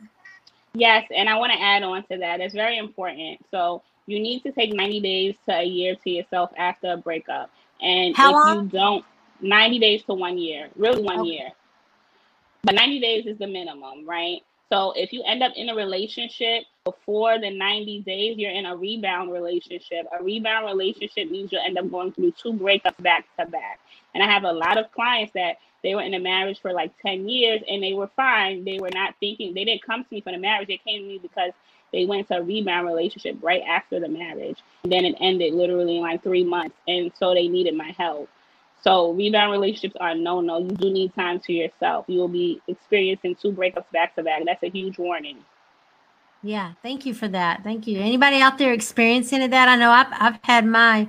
Yes, and I want to add on to that. It's very important. So you need to take 90 days to a year to yourself after a breakup. And How if long? you don't 90 days to one year, really one okay. year. But 90 days is the minimum, right? So if you end up in a relationship before the 90 days, you're in a rebound relationship. A rebound relationship means you'll end up going through two breakups back to back. And I have a lot of clients that they were in a marriage for like 10 years and they were fine. They were not thinking, they didn't come to me for the marriage. They came to me because they went to a rebound relationship right after the marriage. And then it ended literally in like three months. And so they needed my help. So rebound relationships are no no. You do need time to yourself. You will be experiencing two breakups back to back. That's a huge warning. Yeah, thank you for that. Thank you. Anybody out there experiencing that? I know I've I've had my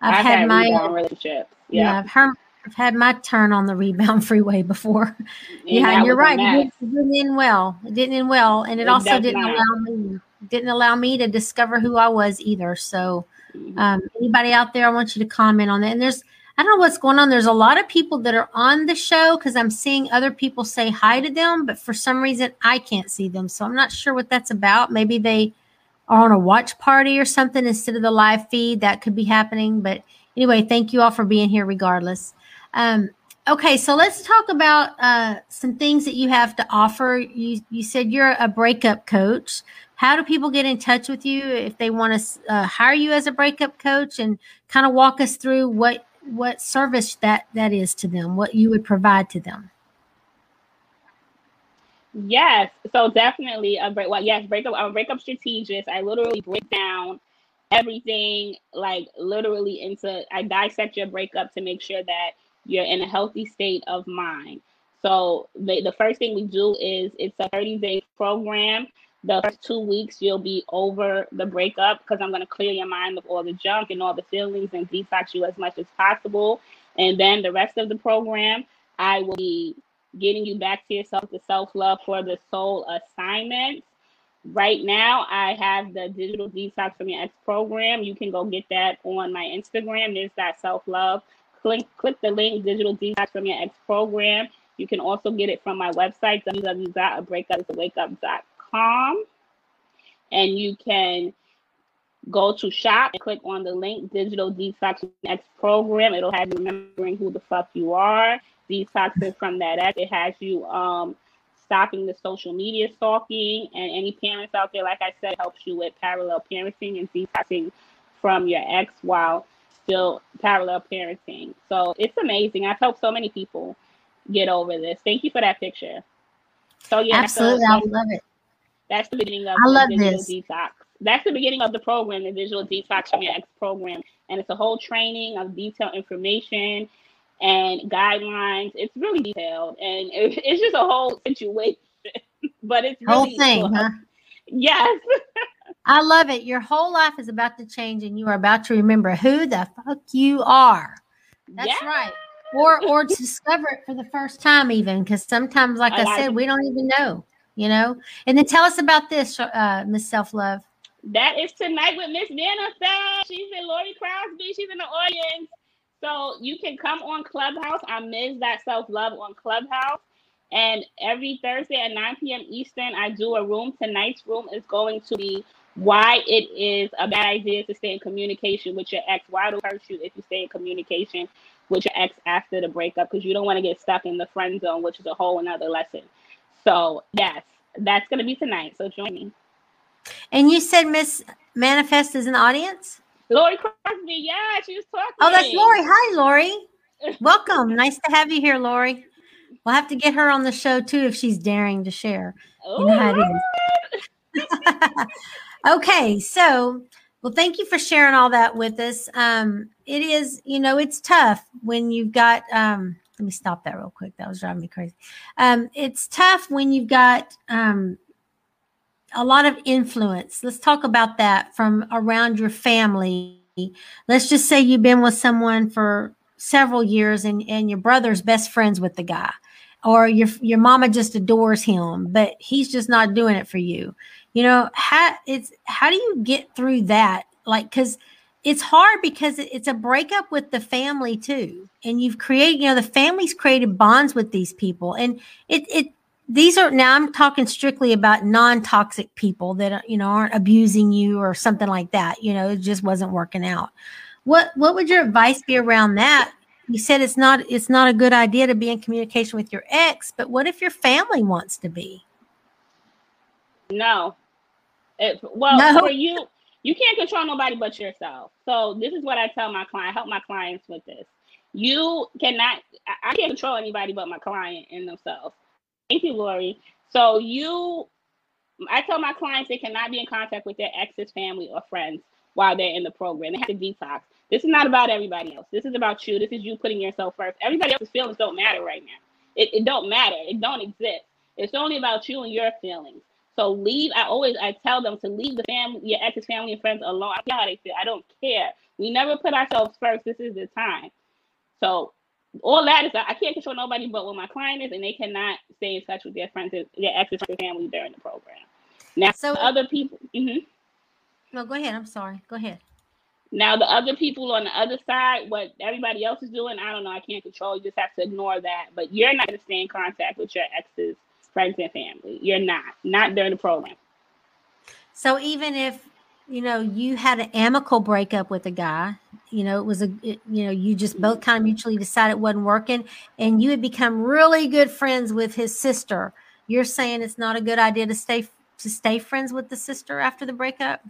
I've, I've had, had, my rebound relationships. Yeah. yeah, I've heard I've had my turn on the rebound (laughs) freeway before. And yeah, and you're right. It didn't, end well. It didn't end well, and it, it also didn't not. allow me didn't allow me to discover who I was either. So, mm-hmm. um, anybody out there, I want you to comment on that. And there's I don't know what's going on. There's a lot of people that are on the show because I'm seeing other people say hi to them, but for some reason I can't see them. So I'm not sure what that's about. Maybe they are on a watch party or something instead of the live feed. That could be happening. But anyway, thank you all for being here regardless. Um, okay, so let's talk about uh, some things that you have to offer. You you said you're a breakup coach. How do people get in touch with you if they want to uh, hire you as a breakup coach and kind of walk us through what what service that that is to them, what you would provide to them. Yes, so definitely a break. Well, yes, breakup. I'm a breakup strategist. I literally break down everything, like literally into. I dissect your breakup to make sure that you're in a healthy state of mind. So the the first thing we do is it's a 30 day program the first two weeks you'll be over the breakup because I'm going to clear your mind of all the junk and all the feelings and detox you as much as possible. And then the rest of the program, I will be getting you back to yourself, the self love for the soul assignment. Right now, I have the digital detox from your ex program. You can go get that on my Instagram. There's that self love. Click click the link digital detox from your ex program. You can also get it from my website www.abreakupsawakeup.com and you can go to shop and click on the link Digital Detox X program. It'll have you remembering who the fuck you are, detoxing from that X. It has you um stopping the social media stalking and any parents out there, like I said, helps you with parallel parenting and detoxing from your ex while still parallel parenting. So it's amazing. I've helped so many people get over this. Thank you for that picture. So yeah, absolutely, so, I love it. That's the beginning of I love the this. detox. That's the beginning of the program, the visual detox from your ex program, and it's a whole training of detailed information and guidelines. It's really detailed, and it, (laughs) it's just a whole situation. (laughs) but it's Whole really thing, cool. huh? (laughs) Yes. I love it. Your whole life is about to change, and you are about to remember who the fuck you are. That's Yeah. right. Or or to discover it for the first time, even because sometimes, like I, of said, we don't even know. You know. And then tell us about this, uh, Miss Self Love. That is tonight with Miss Vanessa. She's in Lori Crosby. She's in the audience. So you can come on Clubhouse. I'm Ms. That Self Love on Clubhouse. And every Thursday at 9 p.m. Eastern, I do a room. Tonight's room is going to be why it is a bad idea to stay in communication with your ex. Why it'll hurt you if you stay in communication with your ex after the breakup because you don't want to get stuck in the friend zone, which is a whole another lesson. So, yes, that's going to be tonight. So join me. And you said Miss Manifest is in the audience. Lori Crosby, yeah, she was talking. Oh, that's Lori. Hi, Lori. (laughs) Welcome. nice to have you here, Lori. We'll have to get her on the show too if she's daring to share. You know how it is. (laughs) (laughs) okay, so well, thank you for sharing all that with us. Um, it is, you know, it's tough when you've got. Um, let me stop that real quick. That was driving me crazy. Um, it's tough when you've got um, a lot of influence. Let's talk about that from around your family. Let's just say you've been with someone for several years and, and your brother's best friends with the guy or your your mama just adores him but he's just not doing it for you you know how it's how do you get through that like because it's hard because it's a breakup with the family too and you've created you know the family's created bonds with these people and it it these are now i'm talking strictly about non-toxic people that you know aren't abusing you or something like that you know it just wasn't working out what what would your advice be around that you said it's not it's not a good idea to be in communication with your ex but what if your family wants to be No. It, well, No. for you, you can't control nobody but yourself. So this is what I tell my client. Help my clients with this. You cannot. I can't control anybody but my client and themselves. Thank you, Lori. So you, I tell my clients they cannot be in contact with their ex's family or friends while they're in the program. They have to detox. This is not about everybody else. This is about you. This is you putting yourself first. Everybody else's feelings don't matter right now. It, it don't matter. It don't exist. It's only about you and your feelings. So leave. I always I tell them to leave the family, your ex's family and friends alone. I don't care how they feel. I don't care. We never put ourselves first. This is the time. So all that is I can't control nobody but what my client is, and they cannot stay in touch with their friends, their ex's family during the program. Now, So- other people. Mm-hmm. no go ahead i'm sorry go ahead Now the other people on the other side, what everybody else is doing, I don't know. I can't control. You just have to ignore that. But you're not going to stay in contact with your ex's friends and family. You're not. Not during the program. so even if you know you had an amicable breakup with a guy you know it was a it, you know you just both kind of mutually decided it wasn't working and you had become really good friends with his sister you're saying it's not a good idea to stay to stay friends with the sister after the breakup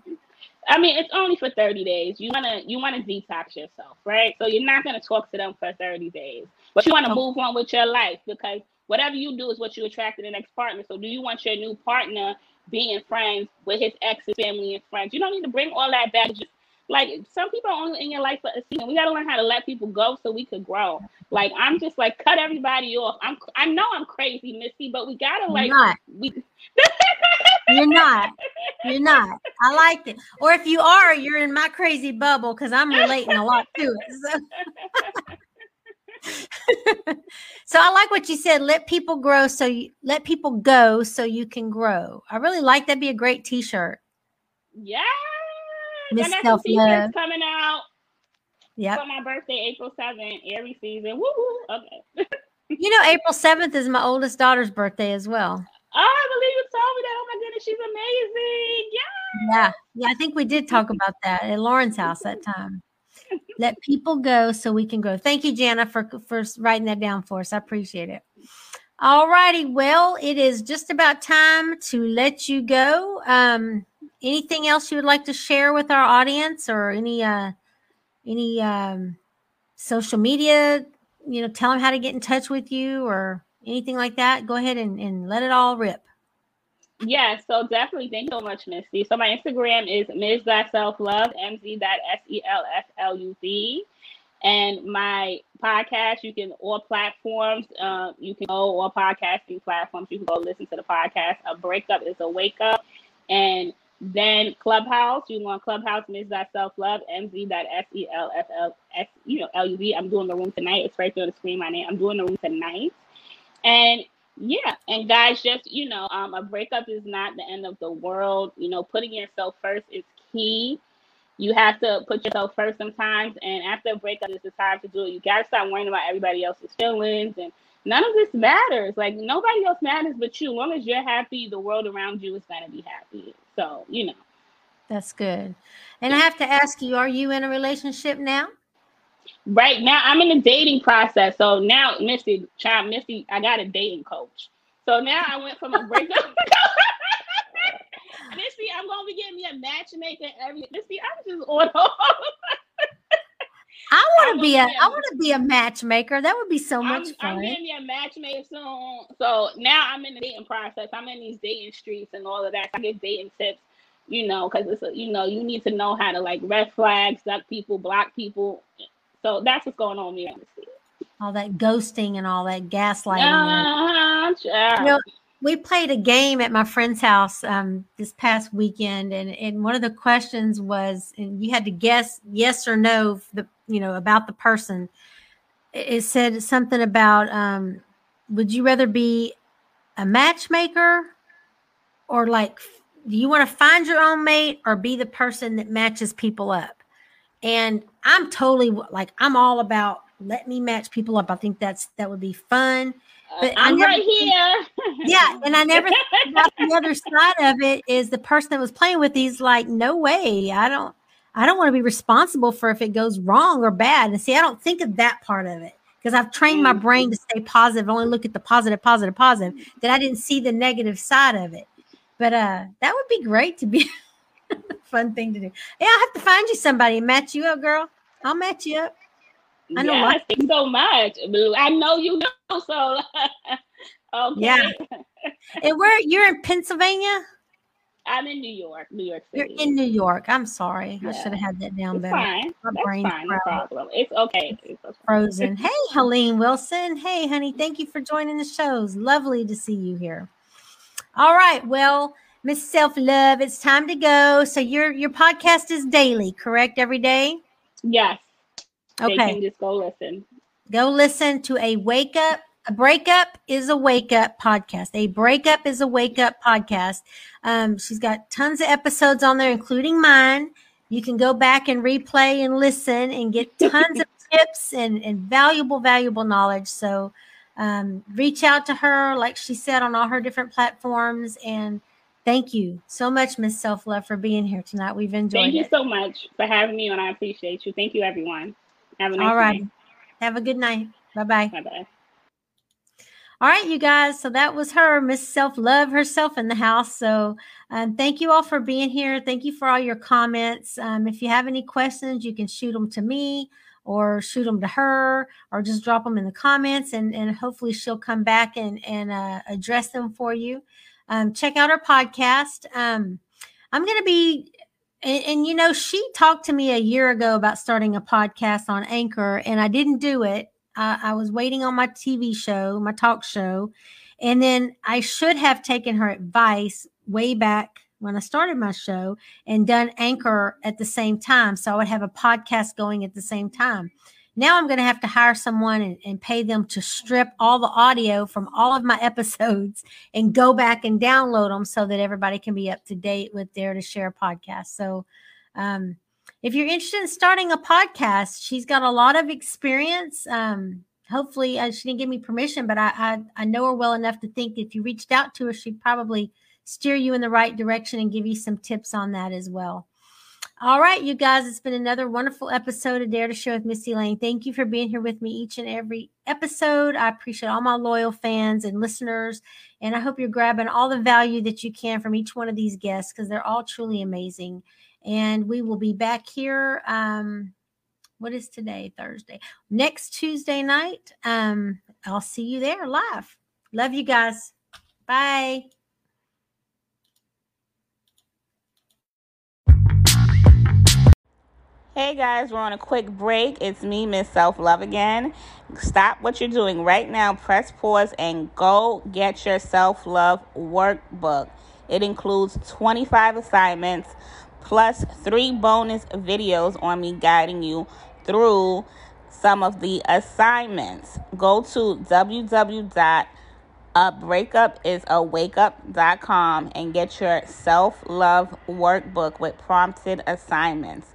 I mean, it's only for 30 days. You wanna you wanna detox yourself, right? So you're not gonna talk to them for 30 days. But you wanna Oh. move on with your life because whatever you do is what you attract in the next partner. So do you want your new partner being friends with his ex's family and friends? You don't need to bring all that baggage. Like some people are only in your life for a season. We gotta learn how to let people go so we could grow. Like I'm just like cut everybody off. I'm I know I'm crazy, Missy, but we gotta like you're not we you're not you're not (laughs) i like it or if you are you're in my crazy bubble because i'm relating a lot to it so. (laughs) (laughs) so i like what you said let people grow so you let people go so you can grow i really like that'd be a great t-shirt Yeah. Miss I got Self-Love. coming out Yeah, for my birthday, April 7th, every season. Woo. Okay. (laughs) you know april 7th is my oldest daughter's birthday as well Oh, I believe you told me that. Oh my goodness, she's amazing. Yeah. Yeah, yeah. I think we did talk about that at Lauren's house that time. Let people go so we can grow. Thank you, Jana, for for writing that down for us. I appreciate it. All righty. Well, it is just about time to let you go. Um, anything else you would like to share with our audience, or any uh, any um, social media? You know, tell them how to get in touch with you, or anything like that. Go ahead and, and let it all rip. Yeah, so definitely thank you so much, Mistie. So my Instagram is Ms. Self Love, M Z S E L F L U V. And my podcast, you can all platforms, uh, you can go all podcasting platforms. You can go listen to the podcast. A breakup is a wake up, and then Clubhouse. You want Clubhouse, Ms. Self Love, M Z S E L F L S. You know L U V. I'm doing the room tonight. It's right there on the screen. My name. I'm doing the room tonight, and yeah, and guys, just you know, um, a breakup is not the end of the world. You know, putting yourself first is key you have to put yourself first sometimes. And after a breakup, it's the time to do it. You got to stop worrying about everybody else's feelings. And none of this matters. Like, nobody else matters but you. As long as you're happy, the world around you is going to be happy. So, you know. That's good. And I have to ask you, are you in a relationship now? Right now, I'm in the dating process. So now, Mistie, child, Mistie, I got a dating coach. So now I went from a breakup. (laughs) Missy, I'm gonna be getting me a matchmaker every Missy, I'm just on (laughs) I want to be a, I want to be a matchmaker. That would be so much I'm, fun. I'm getting me a matchmaker soon. So now I'm in the dating process. I'm in these dating streets and all of that. I get dating tips, you know, because it's a, you know you need to know how to like red flags, duck people, block people. So that's what's going on here. All that ghosting and all that gaslighting. Uh-huh, you know, we played a game at my friend's house um, this past weekend, and, and one of the questions was, and you had to guess yes or no, the you know about the person. It said something about, um, would you rather be a matchmaker, or like, do you want to find your own mate, or be the person that matches people up? And I'm totally like, I'm all about let me match people up. I think that's that would be fun but I'm right here. yeah, and I never (laughs) about the other side of it is the person that was playing with these like, no way, I don't, I don't want to be responsible for if it goes wrong or bad. And see, I don't think of that part of it because I've trained my brain to stay positive, only look at the positive, positive, positive. That I didn't see the negative side of it. But uh, that would be great to be (laughs) fun thing to do. Yeah, I have to find you somebody match you up, girl. I'll match you up. I know. Yes, thank you so much. I know you know. (laughs) So, (laughs) okay. Yeah. and where you're in Pennsylvania? I'm in New York, New York City. You're in New York. I'm sorry. Yeah. I should have had that down it's better. Fine. My That's fine. No problem. It's okay. It's okay. Frozen. hey, Helene Wilson. Hey, honey. Thank you for joining the shows. Lovely to see you here. All right. Well, Miss Self Love, it's time to go. So your your podcast is daily, correct? Every day. Yes. Okay. They can just go listen. Go listen to a wake up. A breakup is a wake up podcast. A breakup is a wake up podcast. Um, she's got tons of episodes on there, including mine. You can go back and replay and listen and get (laughs) tons of tips and, and valuable, valuable knowledge. So um, reach out to her, like she said, on all her different platforms. And thank you so much, Miss Self Love, for being here tonight. We've enjoyed Thank you it. so much for having me, and I appreciate you. Thank you, everyone. Have a nice All right. Night. Have a good night. Bye bye. Bye bye. All right, you guys. So that was her, Miss Self Love herself in the house. So um, thank you all for being here. Thank you for all your comments. Um, if you have any questions, you can shoot them to me or shoot them to her or just drop them in the comments and, and hopefully she'll come back and, and uh, address them for you. Um, check out our podcast. Um, I'm going to be and, and, you know, she talked to me a year ago about starting a podcast on Anchor, and I didn't do it. I, I was waiting on my TV show, my talk show. And then I should have taken her advice way back when I started my show and done Anchor at the same time. So I would have a podcast going at the same time. Now I'm going to have to hire someone and, and, pay them to strip all the audio from all of my (laughs) episodes and go back and download them so that everybody can be up to date with Dare to Share podcast. So, um, if you're interested in starting a podcast, she's got a lot of experience. Um, hopefully, uh, she didn't give me permission, but I, I I know her well enough to think if you reached out to her, she'd probably steer you in the right direction and give you some tips on that as well. All right, you guys, it's been another wonderful episode of Dare to Share with Mistie Layne. Thank you for being here with me each and every episode. I appreciate all my loyal fans and listeners, and I hope you're grabbing all the value that you can from each one of these guests because they're all truly amazing. And we will be back here. Um, what is today? Thursday. Next Tuesday night. Um, I'll see you there live. Love you guys. Bye. Hey guys, we're on a quick break. It's me, Miss Self Love again. Stop what you're doing right now, press pause, and go get your self love workbook. It includes 25 assignments plus three bonus videos on me guiding you through some of the assignments. Go to www.abreakupIsawakeup.com and get your self love workbook with prompted assignments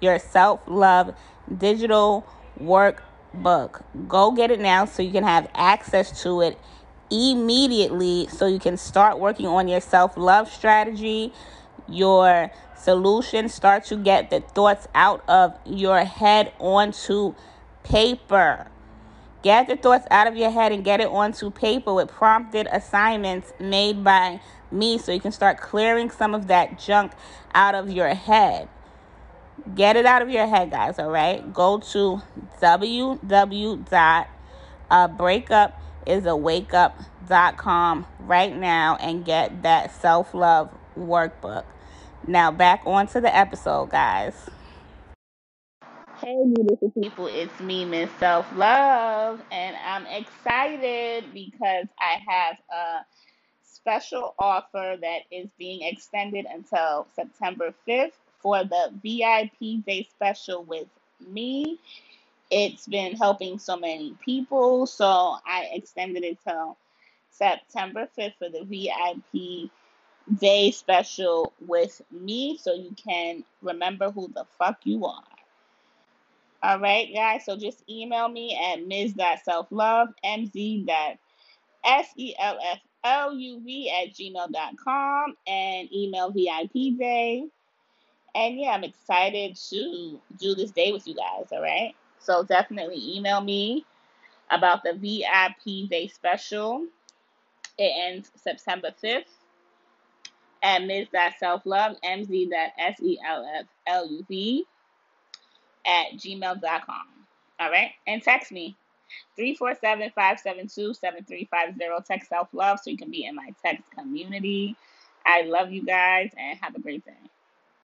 your self love digital workbook. Go get it now so you can have access to it immediately so you can start working on your self love strategy, your solution. Start to get the thoughts out of your head onto paper. Get the thoughts out of your head and get it onto paper with prompted assignments made by me so you can start clearing some of that junk out of your head. Get it out of your head, guys, all right? Go to www.breakupIsawakeup.com uh, right now and get that self love workbook. Now, back onto the episode, guys. Hey, beautiful people, it's me, Miss Self Love, and I'm excited because I have a special offer that is being extended until September 5th for the VIP day special with me. It's been helping so many people, so I extended it till September 5th for the VIP day special with me so you can remember who the fuck you are. All right, guys. So just email me at ms.selflove, mz.selfluv at gmail.com and email VIP day and yeah, I'm excited to do this day with you guys, all right? So definitely email me about the VIP day special. It ends September 5th at ms.selflove, mz.selfluv at gmail.com. All right? And text me 347 572 7350. Text self love so you can be in my text community. I love you guys and have a great day.